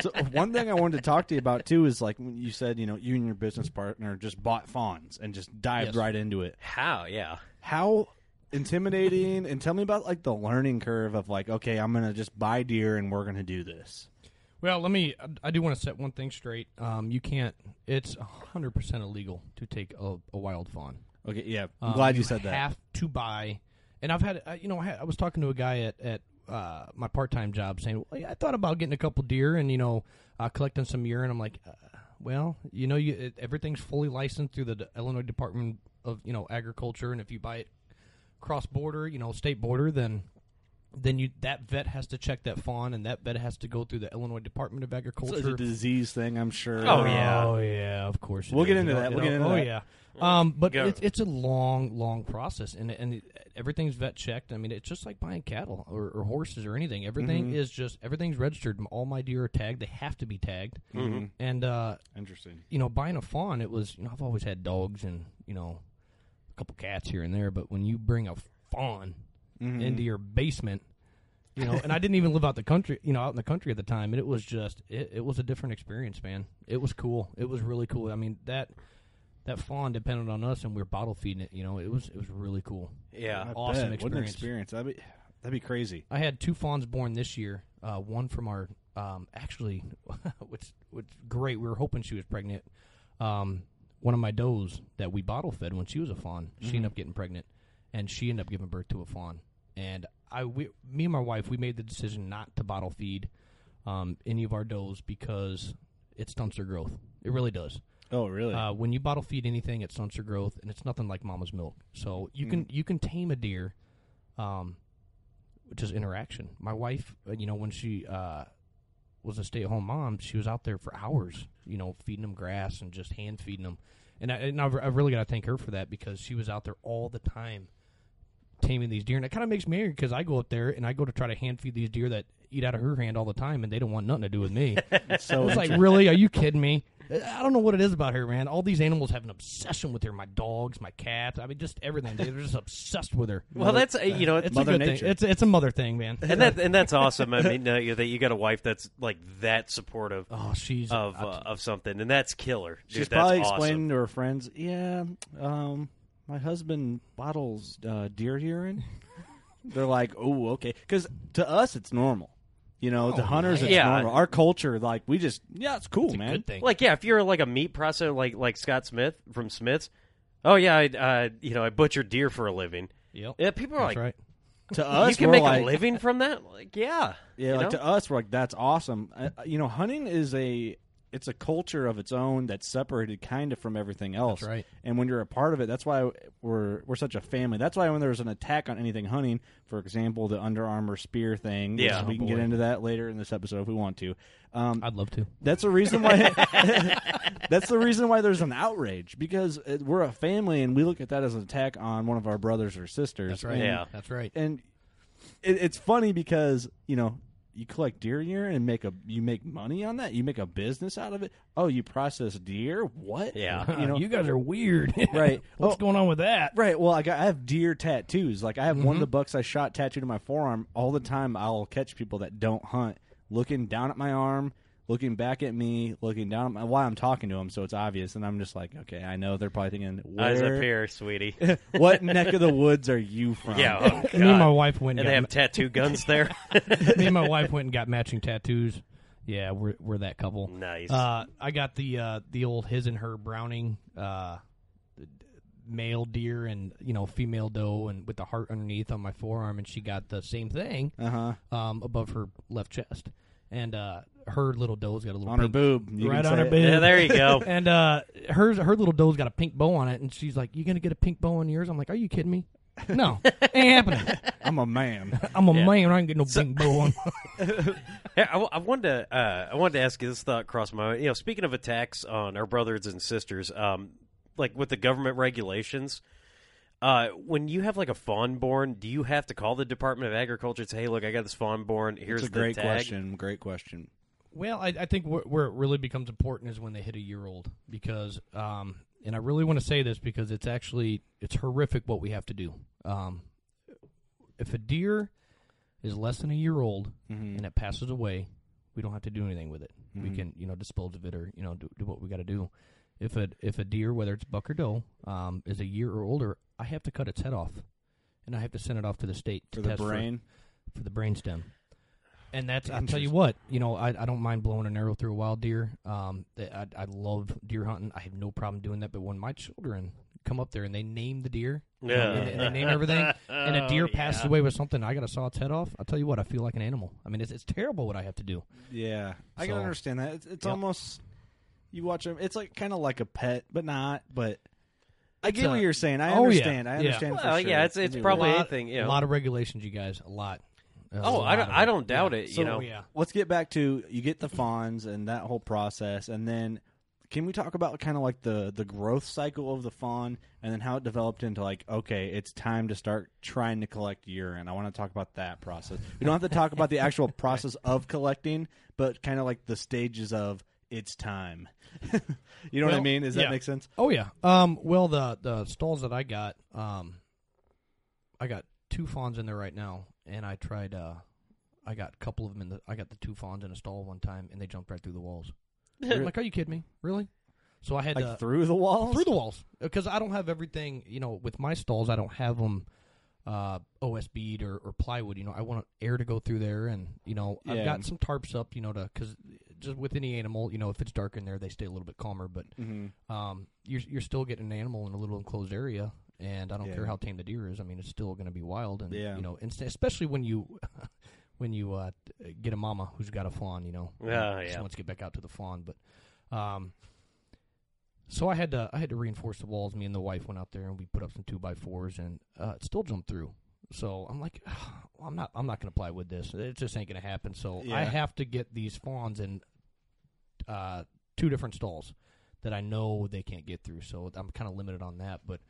so one thing I wanted to talk to you about too is like when you said, you know, you and your business partner just bought fawns and just dived Yes. right into it. How? Yeah. How intimidating and tell me about like the learning curve of like, okay, I'm gonna just buy deer and we're gonna do this. Well, let me. I- do want to set one thing straight. Um, you can't. It's hundred percent illegal to take a, a wild fawn. Okay, yeah, I'm Um, glad you, said that. Have to buy, and I've had. Uh, you know, I, had, I was talking to a guy at at uh, my part time job saying, well, yeah, I thought about getting a couple deer and you know uh, collecting some urine. I'm like, uh, well, you know, you it, everything's fully licensed through the Illinois Department of you know Agriculture, and if you buy it cross border, you know, state border, then then you that vet has to check that fawn, and that vet has to go through the Illinois Department of So Agriculture. it's a disease thing, I'm sure. Oh, yeah. Oh yeah, of course. We'll get into You know- that. you We'll get know- into oh that. yeah. Um, but Go. it's it's a long, long process, and and it, everything's vet checked. I mean, it's just like buying cattle or, or horses or anything. Everything Mhm. is just everything's registered. All my deer are tagged. They have to be tagged. Mhm. And uh, Interesting. you know, buying a fawn, it was you know I've always had dogs and you know a couple cats here and there, but when you bring a fawn Mhm. into your basement. You know, and I didn't even live out the country, you know, out in the country at the time, and it was just, it, it was a different experience, man. It was cool. It was really cool. I mean, that that fawn depended on us, and we were bottle feeding it. You know, it was it was really cool. Yeah. I awesome bet. What an experience. experience. That'd be that'd be crazy. I had two fawns born this year. Uh, one from our um, actually, which which great. We were hoping she was pregnant. Um, one of my does that we bottle fed when she was a fawn, she ended up getting pregnant, and she ended up giving birth to a fawn. And I, we, me and my wife, we made the decision not to bottle feed um, any of our does because it stunts their growth. It really does. Oh, really? Uh, when you bottle feed anything, it stunts their growth, and it's nothing like mama's milk. So you can you can tame a deer, um, which is interaction. My wife, uh, you know, when she uh, was a stay at home mom, she was out there for hours, you know, feeding them grass and just hand feeding them. And I, and I've, I've really got to thank her for that because she was out there all the time taming these deer. And it kind of makes me angry because I go up there and I go to try to hand feed these deer that eat out of her hand all the time, and they don't want nothing to do with me. so It's like, really? Are you kidding me? I don't know what it is about her, man. All these animals have an obsession with her. My dogs, my cats. I mean, just everything. They're just obsessed with her. Well, that's uh, you know, It's Mother a good Nature. thing. It's it's a mother thing, man. and that and that's awesome. I mean, uh, you- that you got a wife that's like that supportive Oh, she's of uh, of something, and that's killer. Dude, She's that's probably awesome. explaining to her friends, yeah, um, my husband bottles uh, deer urine. They're like, oh, okay. Because to us, it's normal. You know, the Oh, hunters, it's yeah. normal. Our culture, like, we just, yeah, it's cool, it's a man. good thing. Like, yeah, if you're like a meat processor, like like Scott Smith from Smiths. Oh yeah, I uh, you know I butcher deer for a living. yep. Yeah, people are That's like, right. To us, you can we're make like, a living from that. Like, yeah, Yeah, you like know? to us, we're like, that's awesome. Uh, you know, hunting is a, it's a culture of its own that's separated kind of from everything else. That's right. And when you're a part of it, that's why we're we're such a family. That's why when there's an attack on anything hunting, for example, the Under Armour spear thing. which Yeah. we Oh, can get into that later in this episode if we want to. Um, I'd love to. that's the reason why. that's the reason why there's an outrage because uh, we're a family and we look at that as an attack on one of our brothers or sisters. That's right. And- Yeah. That's right. and it, it's funny because you know you collect deer urine and make a you make money on that. You make a business out of it. Oh, you process deer? What? Yeah. you know. you guys are weird. Right. What's Oh. going on with that? Right. Well, I got I have deer tattoos. Like I have one of Mhm. the bucks I shot tattooed on my forearm. All the time, I'll catch people that don't hunt looking down at my arm, looking back at me, looking down at my while I'm talking to him, So it's obvious, and I'm just like, okay, I know they're probably thinking, eyes up where, here, sweetie. what neck of the woods are you from? yeah, oh, And me and my wife went and and, they got have tattoo guns there. me and my wife went and got matching tattoos. Yeah, we're we're that couple. nice. Uh, I got the uh, the old his and her Browning uh, male deer and you know female doe and with the heart underneath on my forearm, and she got the same thing Uh huh. um, above her left chest. and uh, her little doe's got a little On her pink, boob. You right can on say her it. boob. Yeah, there you go. and uh, hers, her little doe's got a pink bow on it, and she's like, "You gonna get a pink bow on yours?" I'm like, "Are you kidding me? No, ain't happening. I'm a man. I'm a Yeah. man. I ain't getting no pink bow on." Hey, I, I wanted to. Uh, I wanted to ask you this thought crossed my mind. You know, speaking of attacks on our brothers and sisters, um, like with the government regulations, uh, when you have like a fawn born, do you have to call the Department of Agriculture and say, "Hey, look, I got this fawn born. Here's It's a the great tag." question. Great question. Well, I, I think where, where it really becomes important is when they hit a year old because, um, and I really want to say this because it's actually it's horrific what we have to do. Um, if a deer is less than a year old Mhm. and it passes away, we don't have to do anything with it. We Mhm. can you know dispose of it or you know do, do what we got to do. If a if a deer, whether it's buck or doe, um, is a year or older, I have to cut its head off, and I have to send it off to the state to For the test brain. for the brainstem. And that's I'll tell you what, you know, I, I don't mind blowing an arrow through a wild deer. Um, I, I love deer hunting. I have no problem doing that. But when my children come up there and they name the deer, Yeah. and, and they name everything, and a deer Oh, passes yeah. away with something, I got to saw its head off. I'll tell you what, I feel like an animal. I mean, it's it's terrible what I have to do. Yeah, I can understand that. It's, it's Yep. almost you watch them. It's like kind of like a pet, but not. But I get a- what you're saying. I Oh, yeah. understand. I Yeah. understand. for Well, sure. yeah, it's- it's a probably a lot, anything, you know. a lot of regulations, you guys, a lot. A Oh, I don't. I don't doubt Yeah. it. So, you know. yeah. Let's get back to you get the fawns and that whole process, and then can we talk about kind of like the the growth cycle of the fawn, and then how it developed into like okay, it's time to start trying to collect urine. I want to talk about that process. We don't have to talk about the actual process of collecting, but kind of like the stages of it's time. you know what I mean? Does yeah. that make sense? Oh yeah. Um. Well, the the stalls that I got, um, I got two fawns in there right now, and I tried. Uh, I got a couple of them in the. I got the two fawns in a stall one time, and they jumped right through the walls. I'm like, are you kidding me? Really? So I had Like to through the walls? through the walls because I don't have everything. You know, with my stalls, I don't have them uh, OSB'd or, or plywood. You know, I want air to go through there, and you know, I've got some tarps up. You know, to because just with any animal, you know, if it's dark in there, they stay a little bit calmer. But Mm-hmm. um, you're you're still getting an animal in a little enclosed area, and I don't Yeah. care how tame the deer is. I mean, it's still going to be wild, and Yeah. you know, and especially when you when you uh, get a mama who's got a fawn, you know, Yeah, yeah. wants to get back out to the fawn, but um. So I had to I had to reinforce the walls. Me and the wife went out there and we put up some two by fours, and uh, it still jumped through. So I'm like, I'm not I'm not going to play with this. It just ain't going to happen. So I have to get these fawns in uh, two different stalls that I know they can't get through. So I'm kind of limited on that. But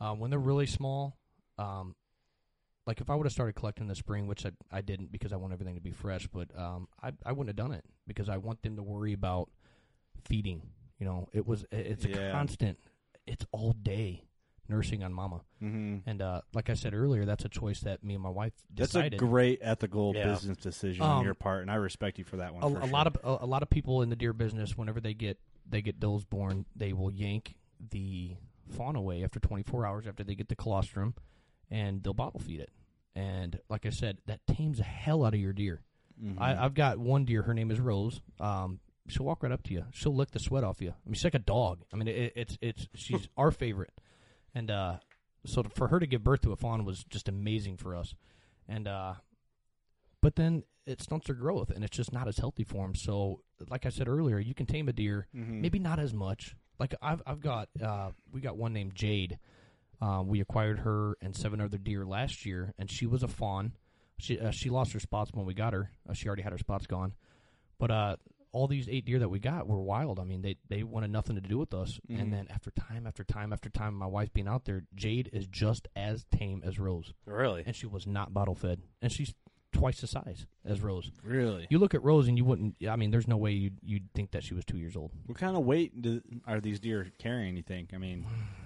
um, when they're really small, um, like if I would have started collecting in the spring, which I, I didn't because I want everything to be fresh, but um, I I wouldn't have done it because I want them to worry about feeding. You know, it was it's a Yeah. constant. It's all day nursing on mama, Mm-hmm. and uh, like I said earlier, that's a choice that me and my wife That's a great ethical Yeah. business decision on Um, your part, and I respect you for that one. a, for a sure. lot of a, a lot of people in the deer business, whenever they get they get does born, they will yank the fawn away after 24 hours after they get the colostrum, and they'll bottle feed it. And like I said, that tames the hell out of your deer. Mhm. I, I've got one deer. Her name is Rose. Um, she'll walk right up to you. She'll lick the sweat off you. I mean, she's like a dog. I mean, it, it's it's she's our favorite, and uh, so to- for her to give birth to a fawn was just amazing for us. And uh, but then it stunts their growth, and it's just not as healthy for them. So, like I said earlier, you can tame a deer, Mhm. maybe not as much. Like I've I've got uh, we got one named Jade. Uh, we acquired her and seven other deer last year, and she was a fawn. She uh, she lost her spots when we got her. Uh, she already had her spots gone, but uh, all these eight deer that we got were wild. I mean, they they wanted nothing to do with us. Mhm. And then after time after time after time, my wife being out there, Jade is just as tame as Rose, Really? and she was not bottle fed, and she's twice the size as Rose. really. You look at Rose, and you wouldn't. I mean, there's no way you'd you'd think that she was two years old. What kind of weight do, are these deer carrying? You think? I mean,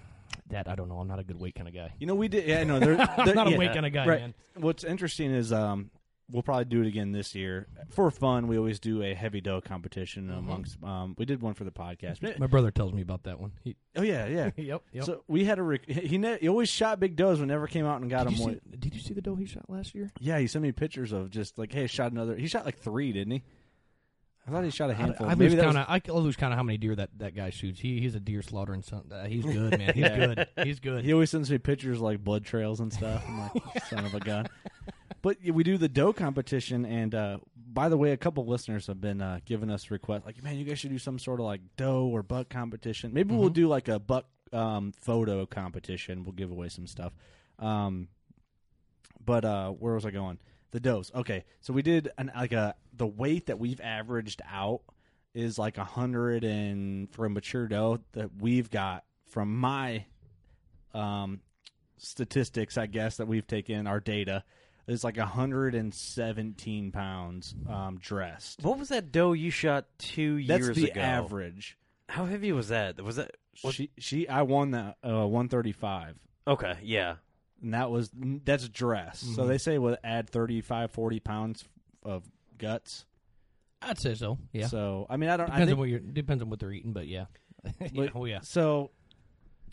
That I don't know. I'm not a good weight kind of guy. you know, we did. Yeah, no, they're, I'm not yeah, a weight kind of guy, right. man. What's interesting is um, we'll probably do it again this year for fun. We always do a heavy doe competition Mm-hmm. amongst. Um, we did one for the podcast. My brother tells me about that one. He, oh yeah, yeah. yep, yep. So we had a rec- he ne- he always shot big does, but never came out and got did, them. you see, did you see the doe he shot last year? yeah, he sent me pictures of just like, hey, shot another. He shot like three, didn't he? I thought he shot a handful. I, I Maybe lose that was- Of, I lose count of how many deer that, that guy shoots. He he's a deer slaughtering son. Uh, he's good, man. He's Yeah. good. He's good. He always sends me pictures like blood trails and stuff. I'm like, son of a gun. But we do the doe competition, and uh, by the way, a couple listeners have been uh, giving us requests like, man, you guys should do some sort of like doe or buck competition. Maybe we'll do like a buck um, photo competition. We'll give away some stuff. Um, but uh, where was I going? The does. Okay, so we did an like a the weight that we've averaged out is like a hundred and for a mature doe that we've got from my um statistics, I guess that we've taken our data is like 117 pounds um, dressed. What was that doe you shot two That's years the ago? average. How heavy was that? Was that what- She she I won that uh, 135. okay? Yeah. and that was that's dress. So Mhm. they say would add 35, 40 pounds of guts. I'd say so. Yeah. So I mean, I don't. I depends think, on what you're depends on what they're eating, but yeah. but- oh yeah. So,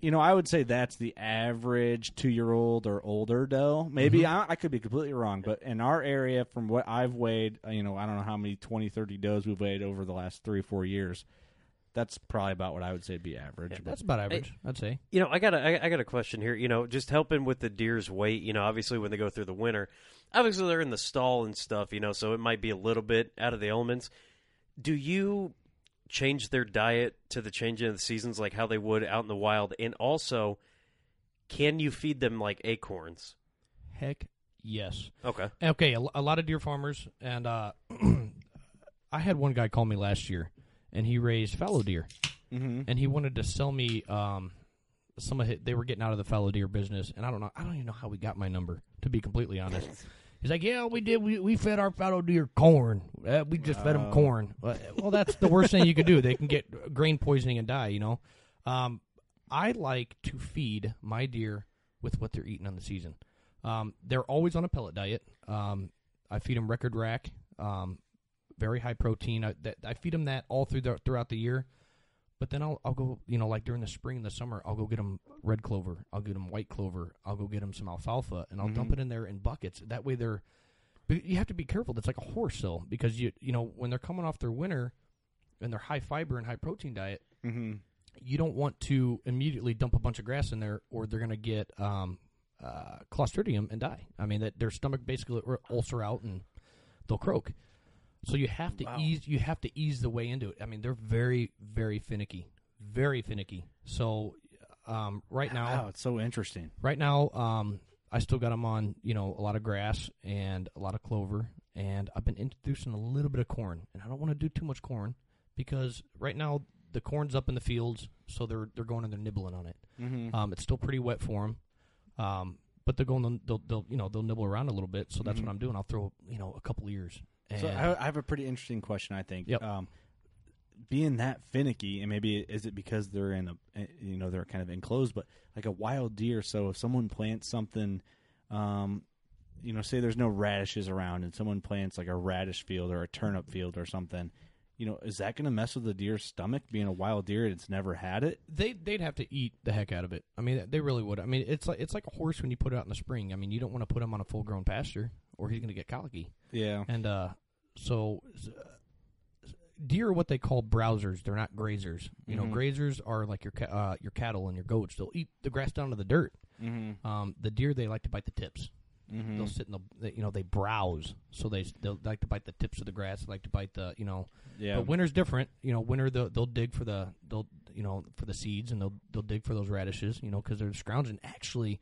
you know, I would say that's the average two-year-old or older doe. Maybe Mhm. I, I could be completely wrong, but in our area, from what I've weighed, uh, you know, I don't know how many 20, 30 does we've weighed over the last three, four years. That's probably about what I would say be average. Yeah, that's about average. I'd say. You know, I got a, I, I got a question here. You know, just helping with the deer's weight. You know, obviously when they go through the winter, obviously they're in the stall and stuff. You know, so it might be a little bit out of the elements. Do you change their diet to the changing of the seasons, like how they would out in the wild? And also, can you feed them like acorns? Heck yes. Okay. Okay, a, a lot of deer farmers, and uh, I had one guy call me last year, and he raised fallow deer, Mhm. and he wanted to sell me um, some of his, they were getting out of the fallow deer business, and I don't know, I don't even know how we got my number to be completely honest. He's like, yeah, we did. We, we fed our fallow deer corn. Uh, we just fed them corn. Uh, Well, that's the worst thing you could do. They can get grain poisoning and die. You know. Um, I like to feed my deer with what they're eating on the season. Um, they're always on a pellet diet. Um, I feed them Record Rack, um, very high protein. I, that, I feed them that all through the, throughout the year. But then I'll I'll go you know like during the spring and the summer I'll go get them red clover. I'll get them white clover. I'll go get them some alfalfa and I'll dump it in there in buckets. That way they're. But you have to be careful. That's like a horse though because you you know when they're coming off their winter, and their high fiber and high protein diet, Mhm. you don't want to immediately dump a bunch of grass in there, or they're going to get um, uh, clostridium and die. I mean, that their stomach basically will ulcer out and they'll croak. So you have to Wow. ease. You have to ease the way into it. I mean, they're very, very finicky, very finicky. So um, right now, Wow, it's so interesting. right now, um, I still got them on, you know, a lot of grass and a lot of clover, and I've been introducing a little bit of corn, and I don't want to do too much corn because right now the corn's up in the fields, so they're they're going and they're nibbling on it. Mhm. Um, it's still pretty wet for them, um, but they're going. They'll, they'll you know they'll nibble around a little bit. So that's Mhm. what I'm doing. I'll throw you know a couple ears. And So I, I have a pretty interesting question. I think. Yep. Um, being that finicky, and maybe is it because they're in a, eh, you know, they're kind of enclosed, but like a wild deer. So if someone plants something, um, you know, say there's no radishes around, and someone plants like a radish field or a turnip field or something, you know, is that going to mess with the deer's stomach? Being a wild deer, it's never had it. they they'd have to eat the heck out of it. I mean, they really would. I mean, it's like it's like a horse when you put it out in the spring. I mean, you don't want to put them on a full grown pasture, or he's going to get colicky. Yeah. And uh, so uh, deer are what they call browsers. They're not grazers. You know, Mhm. grazers are like your ca- uh, your cattle and your goats. They'll eat the grass down to the dirt. Mm-hmm. Um, the deer they like to bite the tips. Mm-hmm. They'll sit in the they, you know they browse. So they they'll like to bite the tips of the grass. They like to bite the you know. Yeah. But winter's different. You know, winter they'll, they'll dig for the they'll you know for the seeds and they'll they'll dig for those radishes. You know, because they're scrounging. Actually,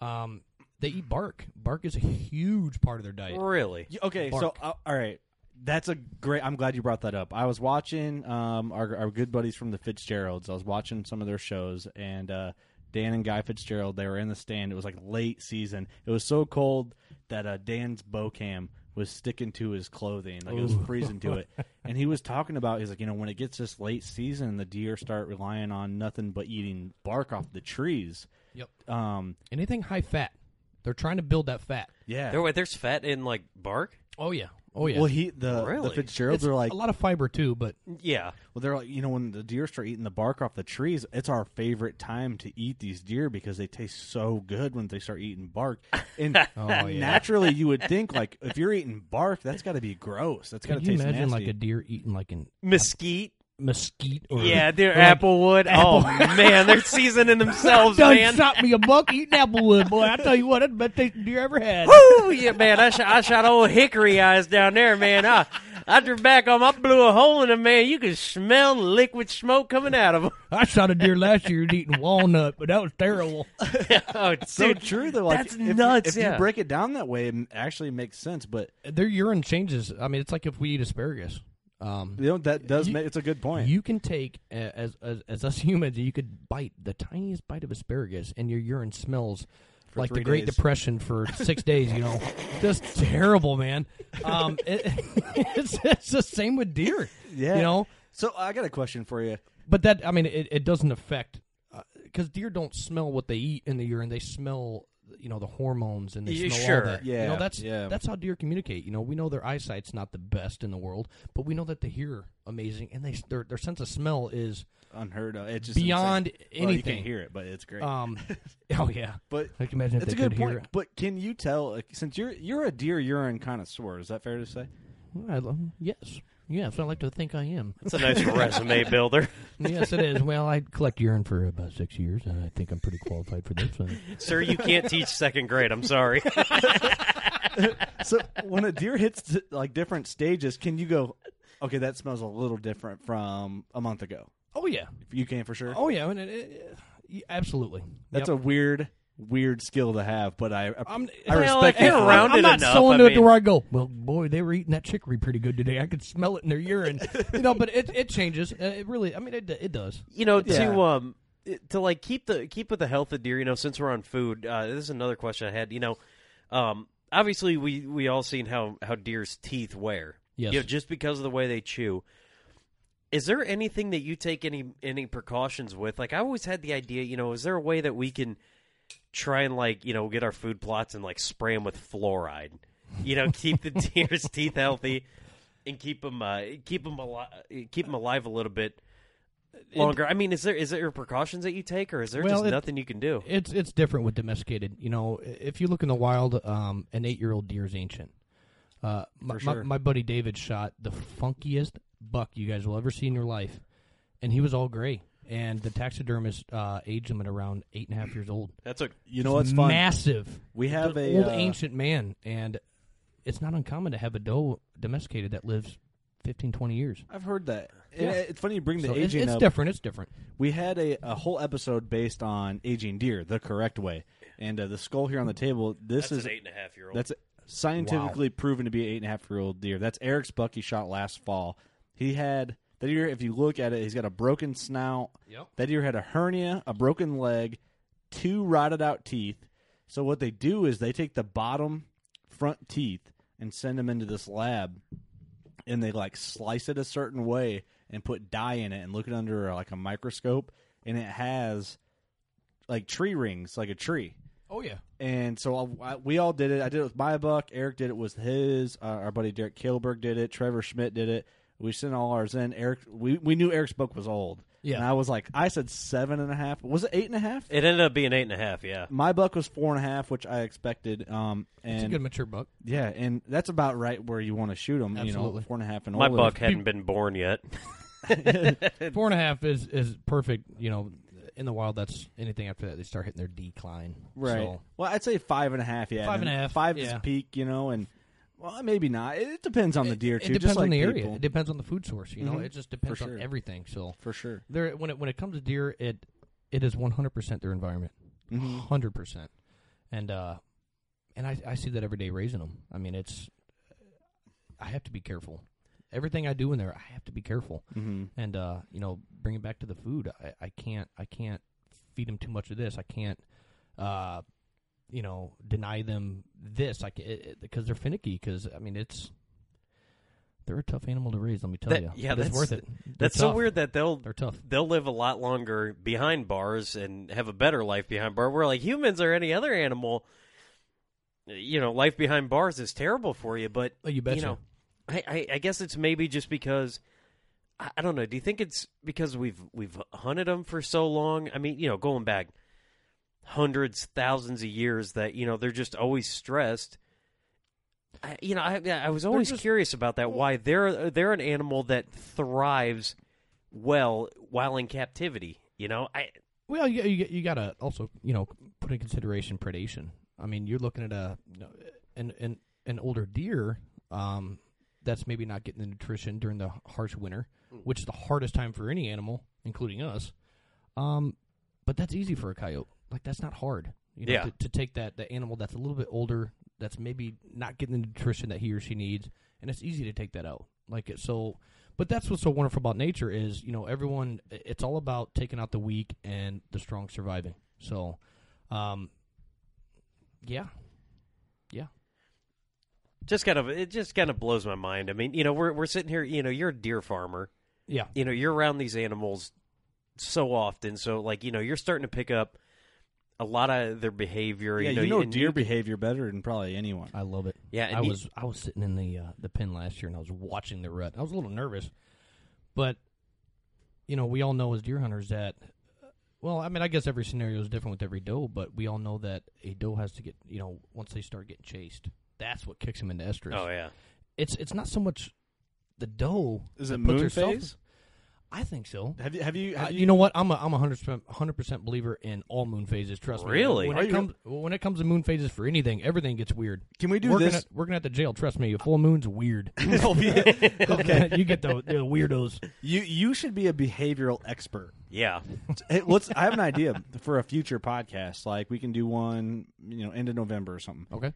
um, they eat bark. Bark is a huge part of their diet. Really? Okay, so uh, all right, that's a great. I'm glad you brought that up. I was watching um, our our good buddies from the Fitzgeralds. I was watching some of their shows, and uh, Dan and Guy Fitzgerald they were in the stand. It was like late season. It was so cold that uh, Dan's bow cam was sticking to his clothing, like it was freezing to it. And he was talking about he's like, you know, when it gets this late season, the deer start relying on nothing but eating bark off the trees. Yep. Um, Anything high fat, they're trying to build that fat. yeah. There, wait, there's fat in like bark. Oh yeah. Oh yeah. Well, he the Really? the Fitzgeralds It's are like a lot of fiber too, but Yeah. Well, they're like, you know, when the deer start eating the bark off the trees, it's our favorite time to eat these deer because they taste so good when they start eating bark. And Oh, yeah. naturally, you would think like if you're eating bark, that's got to be gross. That's got Can to you taste imagine nasty. like a deer eating like an Mesquite. Mesquite or Yeah, they're or like Applewood. Oh man, they're seasoning themselves, Done man. shot me a buck eating applewood, boy. I tell you what, that's the best tasting deer I ever had. Woo, yeah, man. I shot, I shot old hickory eyes down there, man. I, I drew back on. I blew a hole in them, man. You could smell liquid smoke coming out of them. I shot a deer last year eating walnut, but that was terrible. oh, so dude, true though. Like, that's if, nuts. If yeah. you break it down that way, it actually makes sense. But Their urine changes. I mean, it's like if we eat asparagus. Um, you know that does You- make it's a good point. You can take uh, as, as as us humans, you could bite the tiniest bite of asparagus, and your urine smells For like the Great days. Depression for six days. You know, just terrible, man. Um, it, it's, it's the same with deer. yeah. You know, So I got a question for you. but that I mean, it, it doesn't affect because deer don't smell what they eat in the urine; they smell. You know the hormones and they Yeah, smell sure. all that. Yeah, you Yeah, know that's yeah. that's how deer communicate. You know we know their eyesight's not the best in the world, but we know that they hear amazing, and they their their sense of smell is Unheard of. It's just beyond insane. anything. Well, you can't hear it, but it's great. Um, oh yeah, but I can imagine if it's a they good could point. hear it. But can you tell? Like, since you're you're a deer urine connoisseur, is that fair to say? I love, yes, yes, I like to think I am. It's a nice resume builder. yes, it is. Well, I collect urine for about six years, and I think I'm pretty qualified for this. Uh, Sir, you can't teach second grade. I'm sorry. so when a deer hits like different stages, can you go? Okay, that smells a little different from a month ago. oh yeah, You can for sure. oh yeah, I mean, it, it, absolutely. That's Yep. a weird, weird skill to have, but I I'm, I respect if you're it. around I'm it not enough, so I into it to mean- where I go. Well, boy, they were eating that chicory pretty good today. I could smell it in their urine, you know. But it it changes. Uh, it really, I mean, it it does. you know Yeah. to um to like keep the keep with the health of deer you know since we're on food uh, this is another question i had you know um obviously we we all seen how how deer's teeth wear Yes. you know, just because of the way they chew is there anything that you take any any precautions with like i always had the idea you know is there a way that we can try and like you know get our food plots and like spray them with fluoride you know keep the deer's teeth healthy and keep them uh, keep them alive keep them alive a little bit longer. I mean, is there is there precautions that you take, or is there Well, just it- nothing you can do? It's it's different with domesticated. You know, if you look in the wild, um, an eight year old deer is ancient. Uh, my, For my- sure. my buddy David shot the funkiest buck you guys will ever see in your life, and he was all gray. And the taxidermist uh, aged them at around eight and a half years old. That's a You know what's fun? Massive. We have The a old uh, ancient man, and it's not uncommon to have a doe domesticated that lives 15, 20 years. I've heard that. Yeah. It- it's funny you bring the So aging it's up. different. It's different. We had a, a whole episode based on aging deer the correct way, and uh, the skull here on the table. This that's is an eight and a half year old. that's scientifically proven to be an eight and a half year old deer. That's Eric's buck he shot last fall. He had that deer. If you look at it, he's got a broken snout. Yep. That deer had a hernia, a broken leg, two rotted out teeth. So what they do is they take the bottom front teeth and send them into this lab, and they like slice it a certain way and put dye in it and look it under like a microscope, and it has like tree rings, like a tree. Oh yeah. And so I, I, we all did it. I did it with my buck. Eric did it with his. Uh, our buddy Derek Kilberg did it. Trevor Schmidt did it. We sent all ours in. Eric, we, we knew Eric's book was old. Yeah. And I was like, I said seven and a half. Was it eight and a half? it ended up being eight and a half. Yeah. My buck was four and a half, which I expected. Um, and It's a good mature buck. yeah, and that's about right where you want to shoot them. You know, Absolutely. four and a half and My older. buck hadn't been born yet. Four and a half is is perfect. You know, in the wild, that's anything after that they start hitting their decline. Right. So, Well, I'd say five and a half. Yeah, Five and a half, Five yeah. is peak. You know, and well, maybe not. It, depends on the deer it, too. it depends like on the people. area. It depends on the food source. You know, Mhm. it just depends sure. on everything. So for sure. there, when it when it comes to deer, it it is one hundred percent their environment, Mhm. 100 percent, and uh, and I I see that every day raising them. I mean, it's I have to be careful. Everything I do in there, I have to be careful. Mm-hmm. and uh, you know, bring it back to the food. I, I can't, I can't feed them too much of this. I can't, uh, you know, deny them this. I because they're finicky. Because I mean, it's they're a tough animal to raise. Let me tell That- you, yeah, But it's that's- worth it. They're That's so weird that they'll They're tough. they'll live a lot longer behind bars and have a better life behind bars. Where like humans or any other animal, you know, life behind bars is terrible for you. But Oh, you betcha. you know, I, I, I guess it's maybe just because I, I don't know. Do you think it's because we've we've hunted them for so long? I mean, you know, going back hundreds, thousands of years, that you know they're just always stressed. I, you know, I, I was always just- curious about that. Why they're they're an animal that thrives well while in captivity. You know, I Well, you you, you got to also you know put in consideration predation. I mean, you're looking at a you know, an an an older deer um, that's maybe not getting the nutrition during the harsh winter, which is the hardest time for any animal, including us. Um, but that's easy for a coyote. Like that's not hard. You know, Yeah. to, to take that the animal that's a little bit older, that's maybe not getting the nutrition that he or she needs, and it's easy to take that out. Like it so. But that's what's so wonderful about nature is you know everyone. It's all about taking out the weak and the strong surviving. So, um, yeah, yeah. just kind of it just kind of blows my mind. I mean, you know, we're we're sitting here. You know, you're a deer farmer. Yeah. You know, you're around these animals so often. So, like, you know, you're starting to pick up a lot of their behavior. Yeah, you know, you know and deer behavior better than probably anyone. I love it. Yeah, and I you- was I was sitting in the uh, the pen last year and I was watching the rut. I was a little nervous, but you know we all know as deer hunters that. Well, I mean, I guess every scenario is different with every doe, but we all know that a doe has to get, you know, once they start getting chased, that's what kicks them into estrus. Oh yeah. It's it's not so much the doe. Is it puts moon herself- phase? I think so. Have you have you Uh, have you know what? I'm a I'm a hundred percent hundred percent believer in all moon phases. Trust me. Really? When it comes when it comes to moon phases for anything, everything gets weird. Can we do working this? At, working at the jail, trust me, a full moon's weird. Oh, okay, you get the, the weirdos. you you should be a behavioral expert. Yeah. Hey, let's. I have an idea for a future podcast. Like we can do one, you know, end of November or something. Okay.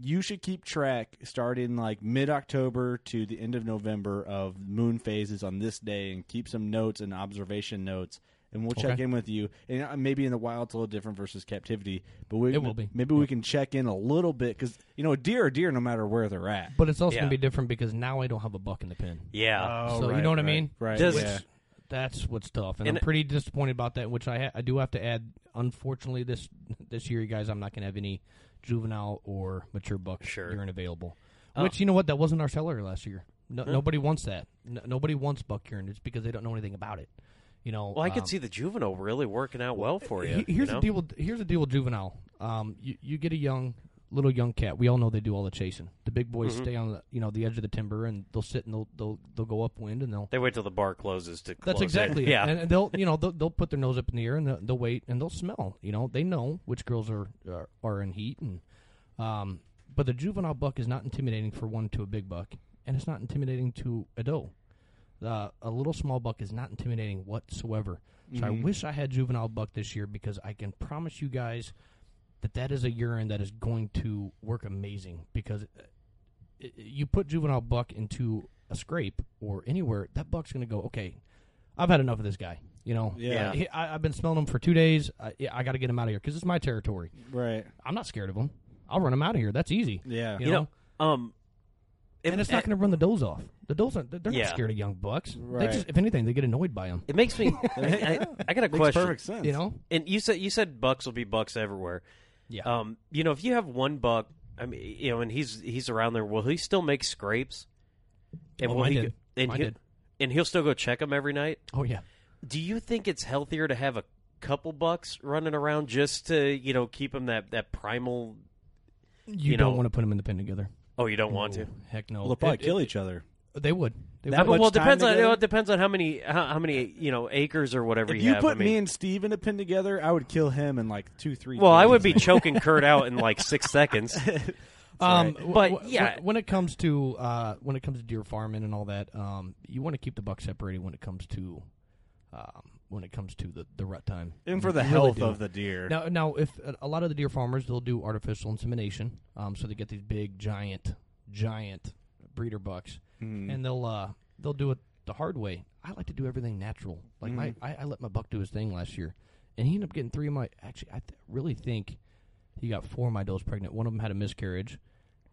You should keep track starting like mid October to the end of November of moon phases on this day, and keep some notes and observation notes. And we'll check Okay. in with you. And uh, maybe in the wild it's a little different versus captivity, but we It will be. Maybe we can check in a little bit because you know, deer are deer no matter where they're at. But it's also Yeah. gonna be different because now I don't have a buck in the pen. Yeah. Oh, so you know what I mean? Right. Does- yeah. That's what's tough, and, And- I'm pretty disappointed about that. Which I ha- I do have to add. Unfortunately, this this year, you guys, I'm not going to have any juvenile or mature bucks Sure. urine available. Oh. Which you know what? That wasn't our seller last year. No, Nobody wants that. No, nobody wants buck urine. It's because they don't know anything about it. You know. Well, I could um, see the juvenile really working out well for you. Here's you know? the deal with here's the deal with juvenile. Um, you you get a young little young cat. We all know they do all the chasing. The big boys Mm-hmm. stay on the you know the edge of the timber and they'll sit and they'll they'll they'll go upwind and they'll. They wait till the bar closes to. That's exactly it. it. Yeah. And, and they'll you know they'll, they'll put their nose up in the air and they'll, they'll wait and they'll smell. You know they know which girls are are, are in heat and um. But the juvenile buck is not intimidating for one to a big buck, and it's not intimidating to a doe. Uh, a little small buck is not intimidating whatsoever. So I wish I had juvenile buck this year because I can promise you guys that that is a urine that is going to work amazing because uh, i- you put juvenile buck into a scrape or anywhere that buck's going to go okay i've had enough of this guy you know Yeah. He- I, i've been smelling him for two days i, yeah, I got to get him out of here because it's my territory Right. i'm not scared of him i'll run him out of here that's easy Yeah. you, You know, know, um, if- and it's not going to run the does off the does aren't they're Yeah. not scared of young bucks they Right. just if anything they get annoyed by them. It makes me. I, I, I got a Makes question. perfect sense. you know And you said you said bucks will be bucks everywhere. Yeah Um, you know, if you have one buck, I mean, you know, and he's he's around there, will he still make scrapes? And Oh, will mine he? did. And, Mine he, did. and he'll still go check them every night. oh yeah Do you think it's healthier to have a couple bucks running around just to you know keep them that that primal? you, You don't know- want to put them in the pen together Oh, you don't want to. Heck no Well, they'll probably It- kill it- each other. they would they That well, it depends on together? it depends on how many how, how many you know acres or whatever If you you have. put I mean, me and Steve in a pin together, I would kill him in like two, three. well, I would be choking Kurt out in like six seconds. Um, But, w- w- yeah. when, when it comes to uh, when it comes to deer farming and all that, um, you want to keep the buck separated when it comes to um, when it comes to the, the rut time. and for the You really health do. of the deer. Now, now, if uh, a lot of the deer farmers they'll do artificial insemination, um, so they get these big, giant, giant breeder bucks, Mhm. and they'll uh, they'll do it the hard way. I like to do everything natural. Like my, I, I let my buck do his thing last year, and he ended up getting three of my. Actually, I th- really think he got four of my does pregnant. One of them had a miscarriage,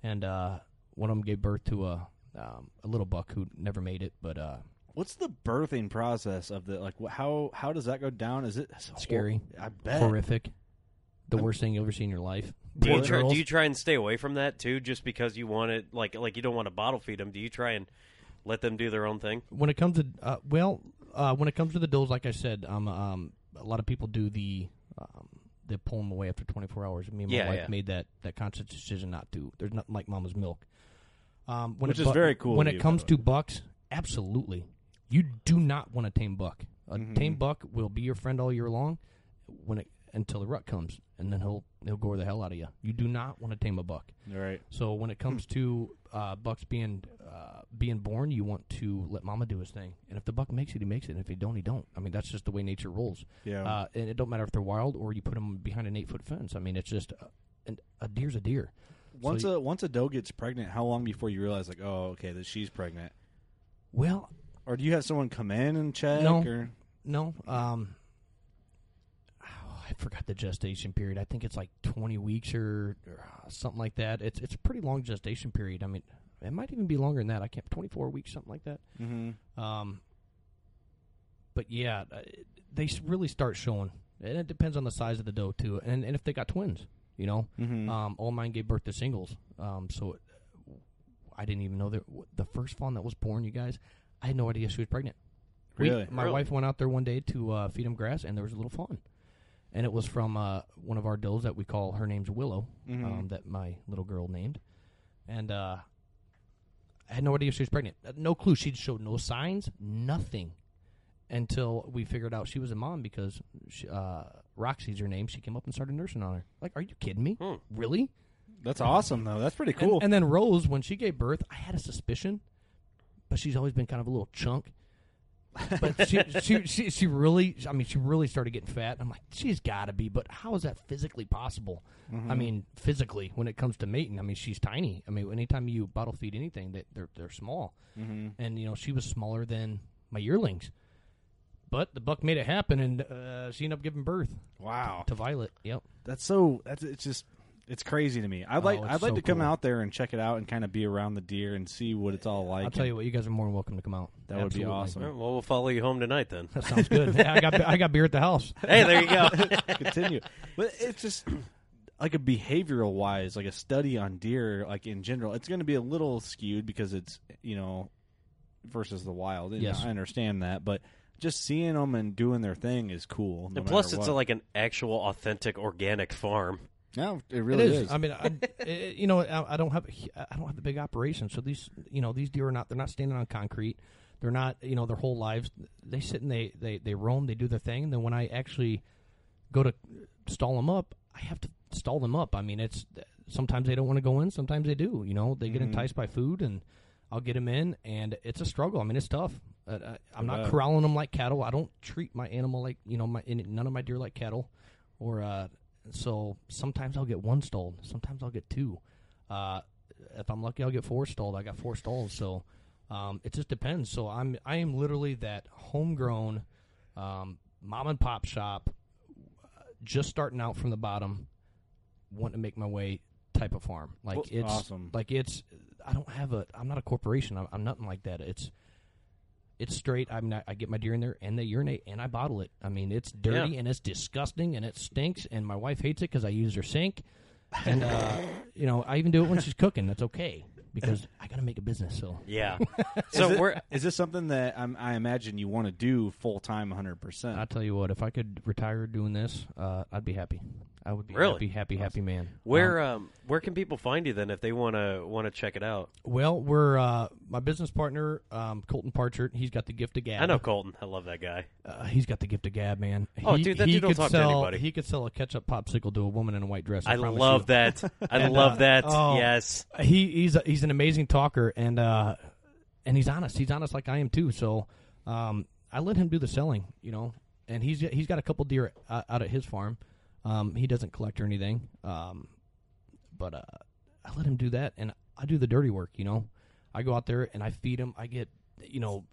and uh, one of them gave birth to a um, a little buck who never made it. But uh, What's the birthing process of the like? How how does that go down? Is it hor- Scary. I bet. horrific, the worst thing you ever see in your life. Do you, try, do you try and stay away from that too, just because you want it? Like, like you don't want to bottle feed them. Do you try and let them do their own thing? when it comes to uh, well, uh, when it comes to the does, like I said, um, um, a lot of people do the um, they pull them away after 24 hours. Me and my Yeah, wife yeah. made that that conscious decision not to. There's nothing like mama's milk. Um, when Which it is bu- very cool When it you, comes to bucks, absolutely. You do not want a tame buck. A Mhm. tame buck will be your friend all year long, when it until the rut comes, and then he'll he'll gore the hell out of you. You do not want to tame a buck. All right. So when it comes to uh, bucks being uh, being born, you want to let mama do his thing, and if the buck makes it, he makes it. And if he don't, he don't. I mean, that's just the way nature rolls. Yeah. Uh, and it don't matter if they're wild or you put them behind an eight foot fence. I mean, it's just uh, and a deer's a deer. Once So a once a doe gets pregnant, how long before you realize like, oh, okay, that she's pregnant? Well, Or do you have someone come in and check? No. Or no. Um, forgot the gestation period. I think it's like twenty weeks or, or uh, something like that. It's it's a pretty long gestation period. I mean, it might even be longer than that. I can't twenty four weeks, something like that. mm-hmm. Um, but yeah, uh, they really start showing, and it depends on the size of the doe too, and and if they got twins, you know. Mm-hmm. Um, all mine gave birth to singles. Um, so I didn't even know that the first fawn that was born. You guys, I had no idea she was pregnant. We- Really? my Really? wife went out there one day to uh, feed him grass, and there was a little fawn, and it was from uh, one of our does that we call her name's Willow, Mhm. um, that my little girl named, and uh, I had no idea she was pregnant. Uh, No clue. She showed no signs, nothing, until we figured out she was a mom because she, uh, Roxy's her name. She came up and started nursing on her. Like, are you kidding me? Hmm. Really? That's awesome though. That's pretty And- cool. And, then Rose, when she gave birth, I had a suspicion, but she's always been kind of a little chunk. But she, she, she, she really, I mean, she really started getting fat. I'm like, she's got to be, but how is that physically possible? Mm-hmm. I mean, physically, when it comes to mating, I mean, she's tiny. I mean, anytime you bottle feed anything, they, they're they're small, mm-hmm. and you know, she was smaller than my yearlings. But the buck made it happen, and uh, she ended up giving birth Wow. to Violet. Yep. That's so. That's it's just. It's crazy to me. I'd oh, like. Oh, it's I'd like so to come cool. out there and check it out and kind of be around the deer and see what it's all like. I'll tell you what, you guys are more than welcome to come out. That would be Absolutely. awesome. All right, well, we'll follow you home tonight then. That sounds good. Yeah, I got I got beer at the house. hey, there you go. continue. But it's just like a behavioral wise, like a study on deer, like in general, it's going to be a little skewed because it's you know versus the wild. And Yes. I understand that, but just seeing them and doing their thing is cool. no and plus, matter it's what. a, like an actual, authentic, organic farm. No, it It really is. is. I mean, I, it- you know, I, I don't have I don't have the big operation, so these you know these deer are not they're not standing on concrete. They're not you know their whole lives they sit and they they they roam. They do their thing. And then when I actually go to stall them up, I have to stall them up. I mean, it's sometimes they don't want to go in, sometimes they do. You know, they get Mhm. enticed by food, and I'll get them in, and it's a struggle. I mean, it's tough. Uh, I, I'm not corralling them like cattle. I don't treat my animal like you know my none of my deer like cattle, or uh, so sometimes I'll get one stalled. Sometimes I'll get two. Uh, if I'm lucky, I'll get four stalled. I got four stalls, so um, it just depends. So I'm I am literally that homegrown um, mom and pop shop, uh, just starting out from the bottom, wanting to make my way type of farm. Like Well, it's awesome. like it's I don't have a I'm not a corporation. I'm, I'm nothing like that. It's it's straight. I mean, I, I get my deer in there and they urinate and I bottle it. I mean, it's dirty Yeah. and it's disgusting and it stinks. And my wife hates it because I use her sink. And uh, you know, I even do it when she's cooking. That's okay because I got to make a business. So Yeah. Is so it- we're is this something that I'm, I imagine you want to do full time, 100? percent I'll tell you what, if I could retire doing this, uh, I'd be happy. I would be Really? happy, happy, happy man. where Um, um, where can people find you then if they want to want to check it out? well, we're uh, my business partner, um, Colton Parchert. He's got the gift of gab. I know Colton. I love that guy. Uh, he's got the gift of gab, man. Oh, he, dude, that dude don't could talk to sell, anybody. He could sell a ketchup popsicle to a woman in a white dress. I, I love you. that. I And, love uh, that. oh. Yes. He he's a, he's an amazing talker, and uh, and he's honest. He's honest like I am too. So um, I let him do the selling, you know. And he's he's got a couple deer uh, out at his farm. Um, he doesn't collect or anything, um, but uh, I let him do that, and I do the dirty work. You know, I go out there and I feed him. I get you know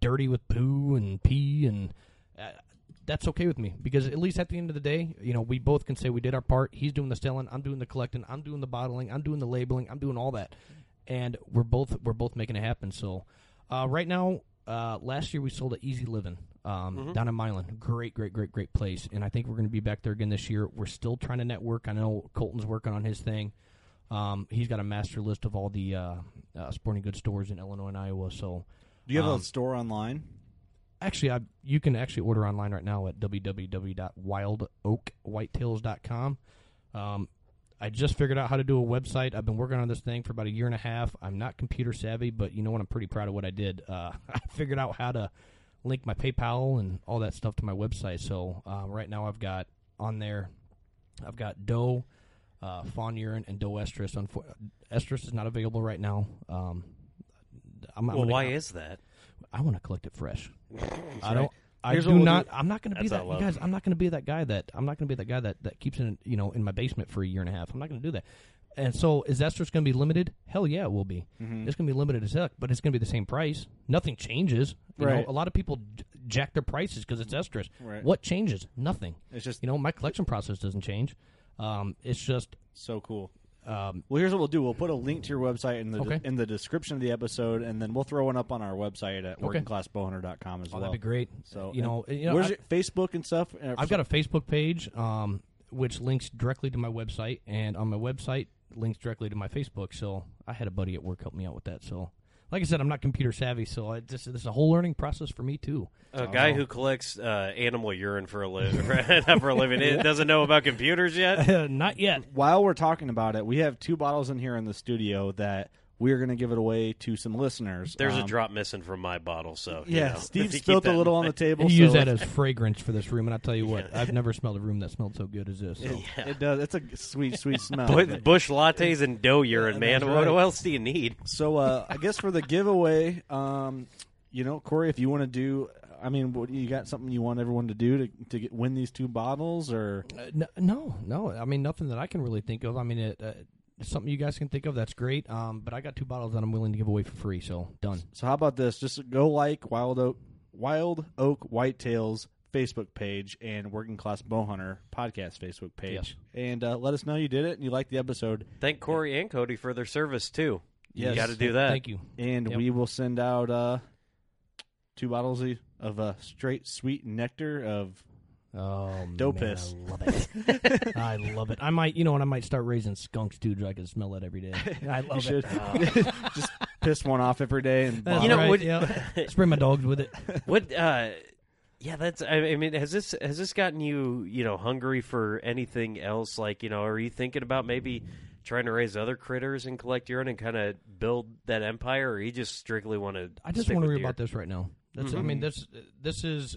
dirty with poo and pee and. Uh, that's okay with me because at least at the end of the day, you know, we both can say we did our part. He's doing the selling, I'm doing the collecting, I'm doing the bottling, I'm doing the labeling, I'm doing all that, and we're both we're both making it happen. So, uh, right now, uh, last year we sold at Easy Living um, down in Milan. Great, great, great, great place, and I think we're going to be back there again this year. We're still trying to network. I know Colton's working on his thing. Um, he's got a master list of all the uh, uh, sporting goods stores in Illinois and Iowa. So, Do you have Um, a store online? actually I, you can actually order online right now at www.wildoakwhitetails.com um, I just figured out how to do a website. I've been working on this thing for about a year and a half. I'm not computer savvy, but you know what? I'm pretty proud of what I did. Uh, I figured out how to link my PayPal and all that stuff to my website. So uh, right now I've got on there, I've got doe, uh, fawn urine, and doe estrus. Unfor- estrus is not available right now. Um, I'm, I'm well, gonna- why is that? I want to collect it fresh. I don't. I Here's do we'll not. Do. I'm not going to be that. what I You love. guys, I'm not going to be that guy that. I'm not going to be that guy that that keeps it, you know, in my basement for a year and a half. I'm not going to do that. And so, is estrus going to be limited? Hell yeah, it will be. Mm-hmm. It's going to be limited as heck, but it's going to be the same price. Nothing changes. You know, Right. a lot of people j- jack their prices because it's estrus. Right. What changes? Nothing. It's just You know, my collection process doesn't change. Um, it's just so cool. um, Well, here's what we'll do. We'll put a link to your website in the Okay. in the description of the episode, and then we'll throw one up on our website at Okay. workingclassbowhunter.com as oh, well. that'd be great. So you know, you know, where's I- your Facebook and stuff? Uh, I've got a Facebook page, um, which links directly to my website, and on my website links directly to my Facebook. So I had a buddy at work help me out with that. So, like I said, I'm not computer savvy, so I just this is a whole learning process for me too. A guy who collects uh, animal urine for a living, for a living, it doesn't know about computers yet. not yet. While we're talking about it, we have two bottles in here in the studio that we're going to give it away to some listeners. There's a Um, drop missing from my bottle, so you Yeah, know, Steve if you keep spilled a little on the mind. table. He so used that as fragrance for this room, and I tell you what, I've never smelled a room that smelled so good as this. So. It, it does. It's a sweet, sweet smell. Bu- Busch Lattes and doe urine, man. that's What else do you need? So uh, I guess for the giveaway, um, you know, Cory, if you want to do, I mean, what, you got something you want everyone to do to to get, win these two bottles, or Uh, no, no, no. I mean, nothing that I can really think of. I mean, it, uh, something you guys can think of that's great. Um, but I got two bottles that I'm willing to give away for free. So done. so how about this? Just go like Wild Oak, Wild Oak Whitetails Facebook page and Working Class Bowhunter podcast Facebook page, Yes. and uh, let us know you did it and you liked the episode, Thank Cory and Cody for their service too. Yes. You got to do that. Thank you. and Yep. we will send out uh, two bottles of, of uh, straight sweet nectar of Oh, Doe man, piss. I love it. I love it. I might, you know, and I might start raising skunks too, so I can smell it every day. I love you should it. just piss one off every day and That's You know, right, what- yeah. Spray my dogs with it. What? Uh, yeah, that's. I I mean, has this has this gotten you you know hungry for anything else? Like you know, are you thinking about maybe trying to raise other critters and collect urine and kind of build that empire, or you just strictly want to? I just want to with read deer? about this right now. That's. I Mhm. mean, this. This is.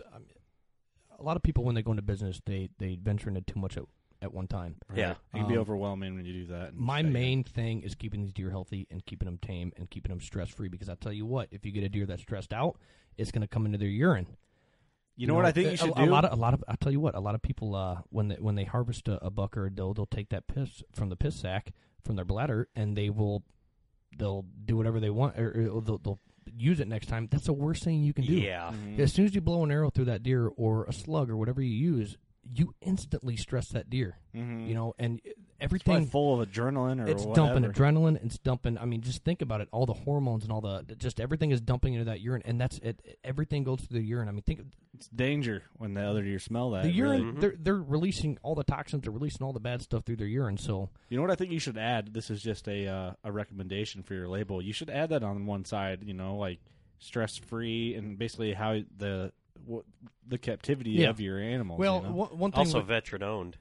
I mean, a lot of people when they go into business, they they venture into too much at, at one time. Yeah. It can be Um, overwhelming when you do that. My stay- main thing is keeping these deer healthy and keeping them tame and keeping them stress free. Because I tell you what, if you get a deer that's stressed out, it's going to come into their urine. You know what I think you should a, do? A lot of a lot of I tell you what, a lot of people uh, when they when they harvest a, a buck or a doe, they'll take that piss from the piss sack from their bladder and they will they'll do whatever they want or, or they'll, they'll use it next time. That's the worst thing you can do. Yeah. Mhm. As soon as you blow an arrow through that deer or a slug or whatever you use, you instantly stress that deer. Mhm. You know, and It's everything full of adrenaline or it's whatever. dumping adrenaline. It's dumping. I mean, just think about it. All the hormones and all the just everything is dumping into that urine, and that's it. Everything goes through the urine. I mean, think It's danger when the other deer smell that. the really. urine. They're they're releasing all the toxins. They're releasing all the bad stuff through their urine. So You know what I think you should add? This is just a uh, a recommendation for your label. You should add that on one side. You know, like stress free and basically how the what, the captivity Yeah. of your animals. well, you know? one, one thing. Also with- veteran owned.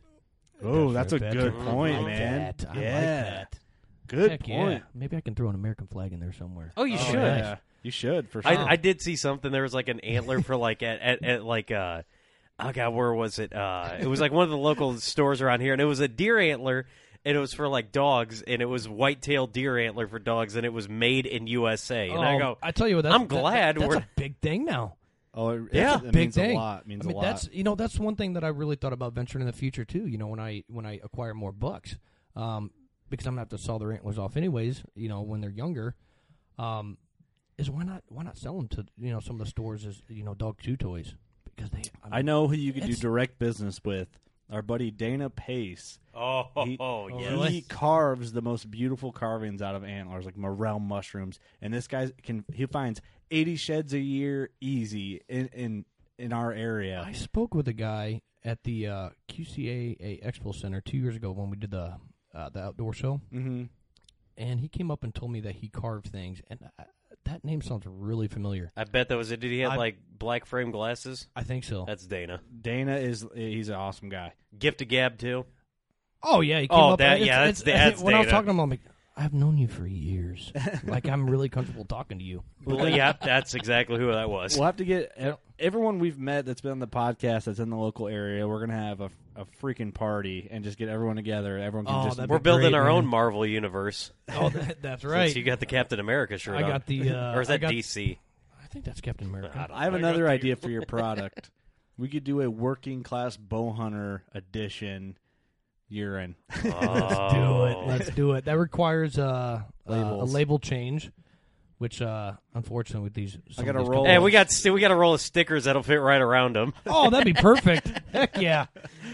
oh, that's a Veteran- good I point, like man. that. I yeah, like that. good Heck point. yeah. Maybe I can throw an American flag in there somewhere. Oh, you Oh, should. yeah. You should for sure. I, I did see something. There was like an antler for like at, at, at like uh oh god, where was it? Uh it was like one of the local stores around here and it was a deer antler and it was for like dogs and it was white-tailed deer antler for dogs and it was made in USA. And I Oh, go, I tell you what, that's, I'm that- that- glad that's we're- a big thing now. Oh, it, Yeah. it, big means thing. a lot. It means I mean, a lot. that's you know that's one thing that I really thought about venturing in the future too. You know, when I when I acquire more bucks, um, because I'm gonna have to saw their antlers off anyways. You know, when they're younger, um, is why not why not sell them to you know some of the stores as you know dog chew toys because they. I, mean, I know who you could do direct business with. Our buddy Dana Pace. "Oh, He- oh, yes." He carves the most beautiful carvings out of antlers, like morel mushrooms. And this guy can he finds eighty sheds a year easy in in, in our area. I spoke with a guy at the uh, QCCA Expo Center two years ago when we did the uh, the outdoor show, mm-hmm. and he came up and told me that he carved things, and I, that name sounds really familiar. I bet that was it. Did he have I- like black frame glasses? I think so. That's Dana. Dana is he's an awesome guy. Gift of Gab too. Oh yeah, he came Oh, up. that- it's- yeah, it's- that's- that's when I was data. talking to him, I'm like, I've known you for years. like I'm really comfortable talking to you. Well, yeah, that's exactly who that was. We'll have to get everyone we've met that's been on the podcast that's in the local area. We're gonna have a, a freaking party and just get everyone together. Everyone can Oh, just that'd We're building great, our man. own Marvel universe. Oh, that, that's Since right. you got the Captain America shirt I on. got the. Uh, or is I that got- DC? I think that's Captain America. I have I another idea for your product. we could do a working class bow hunter edition urine. Let's do it. Oh. Let's do it. That requires uh, uh, a Labels. label change, which uh, unfortunately with these, some gotta these roll- Hey, we got st- we got a roll of stickers that'll fit right around them. Oh, that'd be perfect. Heck yeah.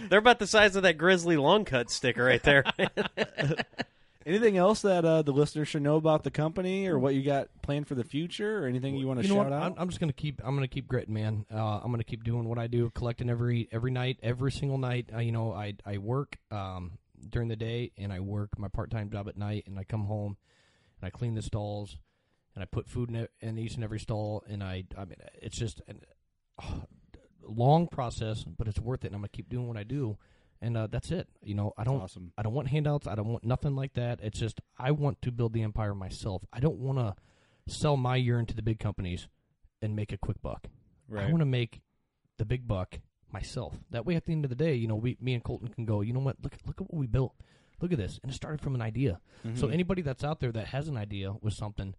They're about the size of that Grizzly long cut sticker right there. Anything else that uh, the listeners should know about the company or what you got planned for the future or anything you want to you know shout what? out? I'm, I'm just gonna keep. I'm gonna keep gritting, man. Uh, I'm gonna keep doing what I do, collecting every every night, every single night. Uh, you know, I I work um, during the day and I work my part time job at night, and I come home and I clean the stalls and I put food in, it, in each and every stall, and I I mean it's just a long process, but it's worth it. And I'm gonna keep doing what I do, and uh, that's it. You know, I don't awesome. I don't want handouts. I don't want nothing like that. It's just I want to build the empire myself. I don't want to sell my urine to the big companies and make a quick buck. I want to make the big buck myself. That way, at the end of the day, you know, we, me and Colton can go. You know what? Look, look at what we built. Look at this, and it started from an idea. Mm-hmm. So anybody that's out there that has an idea with something,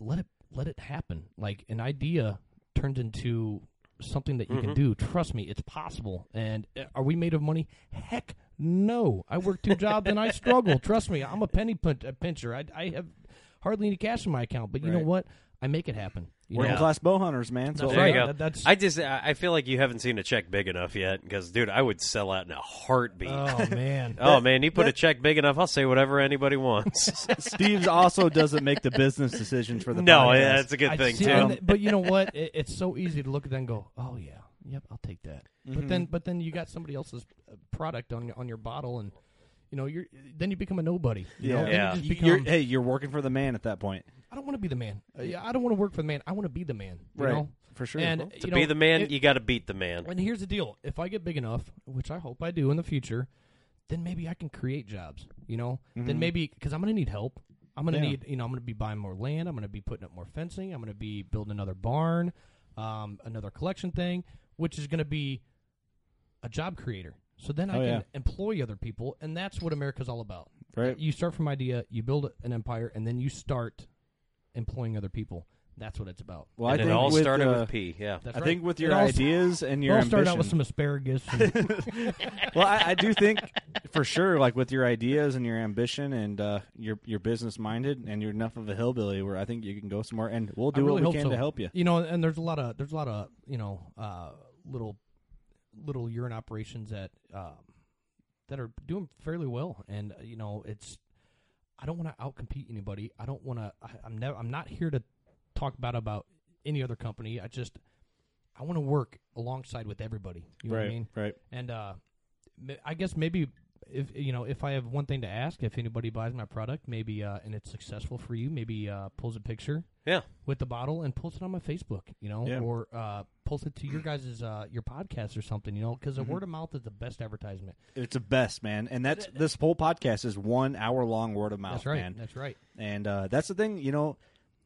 let it let it happen. Like an idea turns into something that you can do. Trust me, it's possible. And uh, are we made of money? Heck, no. I work two jobs and I struggle. Trust me, I'm a penny pincher. I, I have hardly any cash in my account, but you know Right. what? I make it happen. You Working know? class bow hunters, man. So That's there you right. go. That- that's- I just I I feel like you haven't seen a check big enough yet because dude, I would sell out in a heartbeat. Oh man. Oh man, you put a check big enough, I'll say whatever anybody wants. Steve's also doesn't make the business decisions for the no, podcast. yeah, that's a good I thing see- too. and- but you know what? It, it's so easy to look at that and go, "Oh yeah, yep, I'll take that." But then, but then you got somebody else's uh, product on your on your bottle, and you know you're then you become a nobody. You know? Then you Yeah. just You're- hey, you're working for the man at that point. I don't want to be the man. Uh, yeah, I don't want to work for the man. I want to be the man. You Right. know? For sure. And to you be the man, it- you got to beat the man. and here's the deal: if I get big enough, which I hope I do in the future, then maybe I can create jobs. You know, then maybe because I'm going to need help. I'm going to Yeah. need, you know, I'm going to be buying more land. I'm going to be putting up more fencing. I'm going to be building another barn, um, another collection thing, which is going to be a job creator. So then I Oh, can yeah. employ other people, and that's what America's all about. Right. You start from idea, you build an empire, and then you start employing other people. That's what it's about. Well, and I it think all with, started uh, with P. Yeah. That's I right. think with your all- ideas and it your all ambition. started out with some asparagus. and- well, I, I do think for sure, like with your ideas and your ambition and uh, you're you're business minded and you're enough of a hillbilly where I think you can go somewhere and we'll do really what we can so. to help you. You know, and there's a lot of there's a lot of you know uh, little little urine operations that um, that are doing fairly well, and uh, you know it's I don't want to outcompete anybody. I don't want to. I'm never. I'm not here to talk bad about any other company. I just I want to work alongside with everybody. You know what I mean? right. And uh, I guess maybe if you know if I have one thing to ask, if anybody buys my product, maybe uh, and it's successful for you, maybe uh, pulls a picture Yeah. with the bottle and pulls it on my Facebook, you know, Yeah. or uh, post it to your guys' uh, your podcast or something, you know, because Mm-hmm. the word of mouth is the best advertisement. It's the best, man. And that's this whole podcast is one hour long word of mouth, That's right. man. That's right. And uh, that's the thing, you know,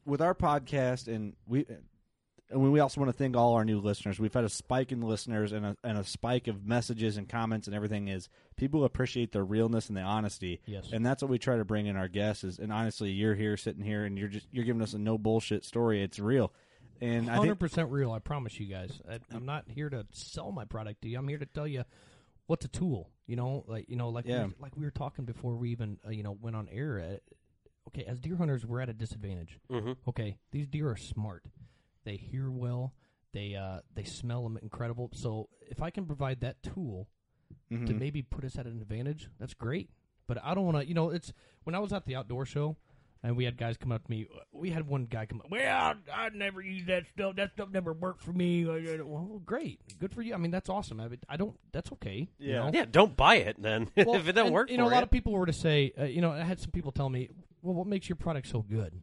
with our podcast, and we, and we also want to thank all our new listeners. We've had a spike in listeners and a, and a spike of messages and comments and everything. Is people appreciate the realness and the honesty. Yes. and that's what we try to bring in our guests. Is and honestly, you're here sitting here and you're just you're giving us a no bullshit story. It's real, and I Hundred think percent real. I promise you guys. I, I'm not here to sell my product to you. I'm here to tell you what's a tool. You know, like you know, like Yeah. we, like we were talking before we even uh, you know went on air. Uh, okay, as deer hunters, we're at a disadvantage. Mm-hmm. Okay, these deer are smart. They hear well. They uh, they smell them incredible. So if I can provide that tool Mm-hmm. to maybe put us at an advantage, that's great. But I don't want to. You know, it's when I was at the outdoor show. And we had guys come up to me. We had one guy come up. Well, I never use that stuff. That stuff never worked for me. Well, great, good for you. I mean, that's awesome. I, mean, I don't. That's okay. you Yeah. know? Yeah, don't buy it then Well, if it doesn't and, work You know, for a lot you. of people were to say, uh, you know, I had some people tell me, "Well, what makes your product so good?"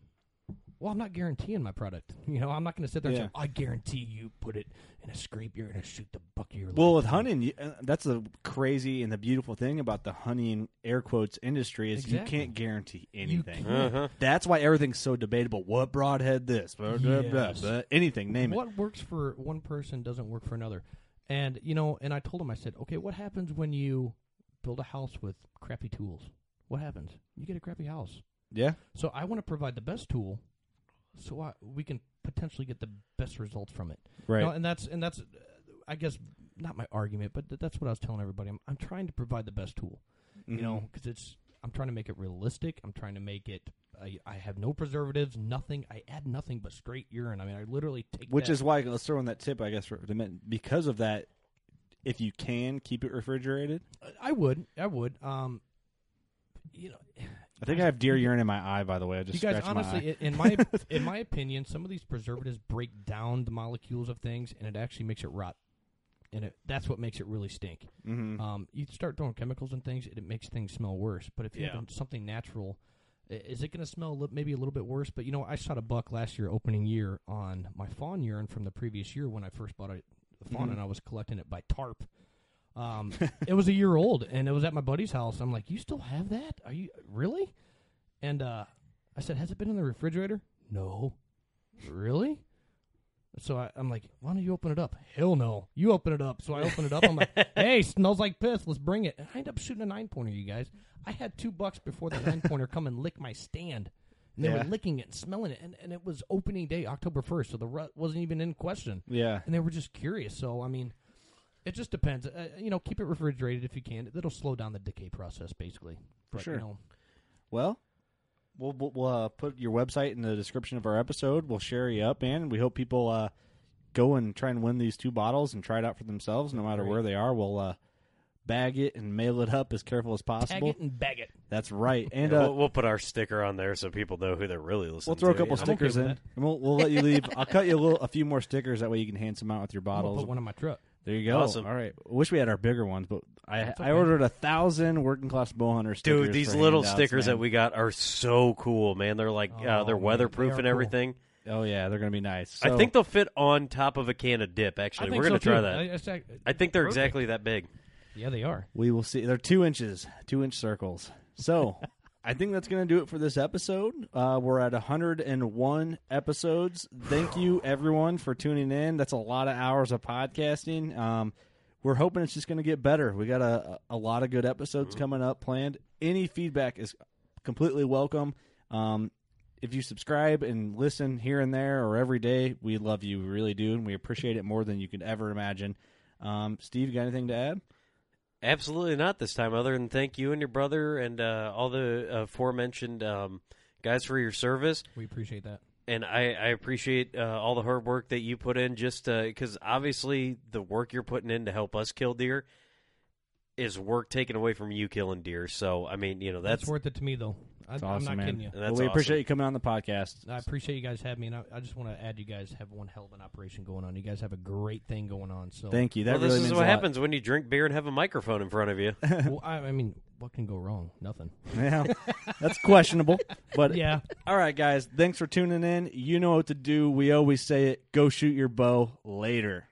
Well, I'm not guaranteeing my product. You know, I'm not going to sit there Yeah. and say, I guarantee you put it in a scrape, you're going to shoot the buck of your Well, life. with hunting, you, uh, that's the crazy and the beautiful thing about the hunting air quotes industry is you can't guarantee anything. can't. Uh-huh. That's why everything's so debatable. What broadhead this? Blah, blah, blah, Yes. blah. anything, name it. what works for one person doesn't work for another. And you know, and I told him, I said, okay, what happens when you build a house with crappy tools? What happens? You get a crappy house. Yeah, So I want to provide the best tool, so I, we can potentially get the best results from it. right. You know, and that's and that's, uh, I guess, not my argument, but th- that's what I was telling everybody. I'm I'm trying to provide the best tool. You Mm-hmm. know, because it's I'm trying to make it realistic. I'm trying to make it. I, I have no preservatives, nothing. I add nothing but straight urine. I mean, I literally take Which is why let's throw in that tip, I guess, for. Because of that, if you can keep it refrigerated, I would. I would. Um, you know, I think I have deer urine in my eye. By the way, I just you guys my honestly, eye. in my in my opinion, some of these preservatives break down the molecules of things, and it actually makes it rot. And it, that's what makes it really stink. Mhm. Um, you start throwing chemicals and things, it, it makes things smell worse. But if you Yeah. have something natural, is it going to smell a li- maybe a little bit worse? But you know, I shot a buck last year, opening year, on my fawn urine from the previous year when I first bought a the fawn, Mhm. and I was collecting it by tarp. Um, it was a year old, and it was at my buddy's house. I'm like, "You still have that? Are you really?" And uh, I said, "Has it been in the refrigerator?" No. Really? So I, I'm like, "Why don't you open it up?" Hell no. You open it up. So I open it up. I'm like, "Hey, smells like piss. Let's bring it." And I end up shooting a nine pointer. You guys, I had two bucks before the nine pointer come and lick my stand. And they Yeah. were licking it and smelling it, and, and it was opening day, October first, so the rut wasn't even in question Yeah, and they were just curious. So I mean, it just depends. Uh, you know, keep it refrigerated if you can. It'll slow down the decay process, basically. For But, sure. You know, Well, we'll we'll, we'll uh, put your website in the description of our episode. We'll share you up, man. We hope people uh, go and try and win these two bottles and try it out for themselves, no matter Great. where they are. We'll uh, bag it and mail it up as careful as possible. tag possible. it and bag it. That's right. And Yeah, uh, we'll, we'll put our sticker on there so people know who they're really listening to. we'll throw a couple you know? stickers with in, and we'll we'll let you leave. I'll cut you a little, a few more stickers that way you can hand some out with your I'm bottles. put one on my truck. There you go. Awesome. All right. Wish we had our bigger ones, but I That's I ordered a thousand working class bow hunter stickers. Dude, these little stickers man. that we got are so cool, man. They're like uh, Oh, they're weatherproof they are and cool. everything. Oh yeah, they're gonna be nice. I think they'll fit on top of a can of dip. Actually, we're gonna so, try too. that. I, it's ac- I think they're perfect. exactly that big. Yeah, they are. We will see. They're two inches, two inch circles. So I think that's going to do it for this episode. Uh, we're at 101 episodes. Thank you, everyone, for tuning in. That's a lot of hours of podcasting. Um, we're hoping it's just going to get better. We got a, a lot of good episodes coming up planned. Any feedback is completely welcome. Um, if you subscribe and listen here and there or every day, we love you. We really do, and we appreciate it more than you could ever imagine. Um, Steve, you got anything to add? Absolutely not this time, other than thank you and your brother and uh, all the aforementioned um, guys for your service. We appreciate that. And I, I appreciate uh, all the hard work that you put in, just because obviously the work you're putting in to help us kill deer is work taken away from you killing deer. So I mean, you know That's, that's, worth it to me, though. I, It's I'm awesome, not man. kidding you. that's well, we appreciate you coming on the podcast. I appreciate you guys having me, and I, I just want to add, you guys have one hell of an operation going on. You guys have a great thing going on. So, Thank you. That well, really this means is a what lot. happens when you drink beer and have a microphone in front of you. well, I, I mean, what can go wrong? Nothing. Yeah, that's questionable. But Yeah. all right, guys. Thanks for tuning in. You know what to do. We always say it. Go shoot your bow later.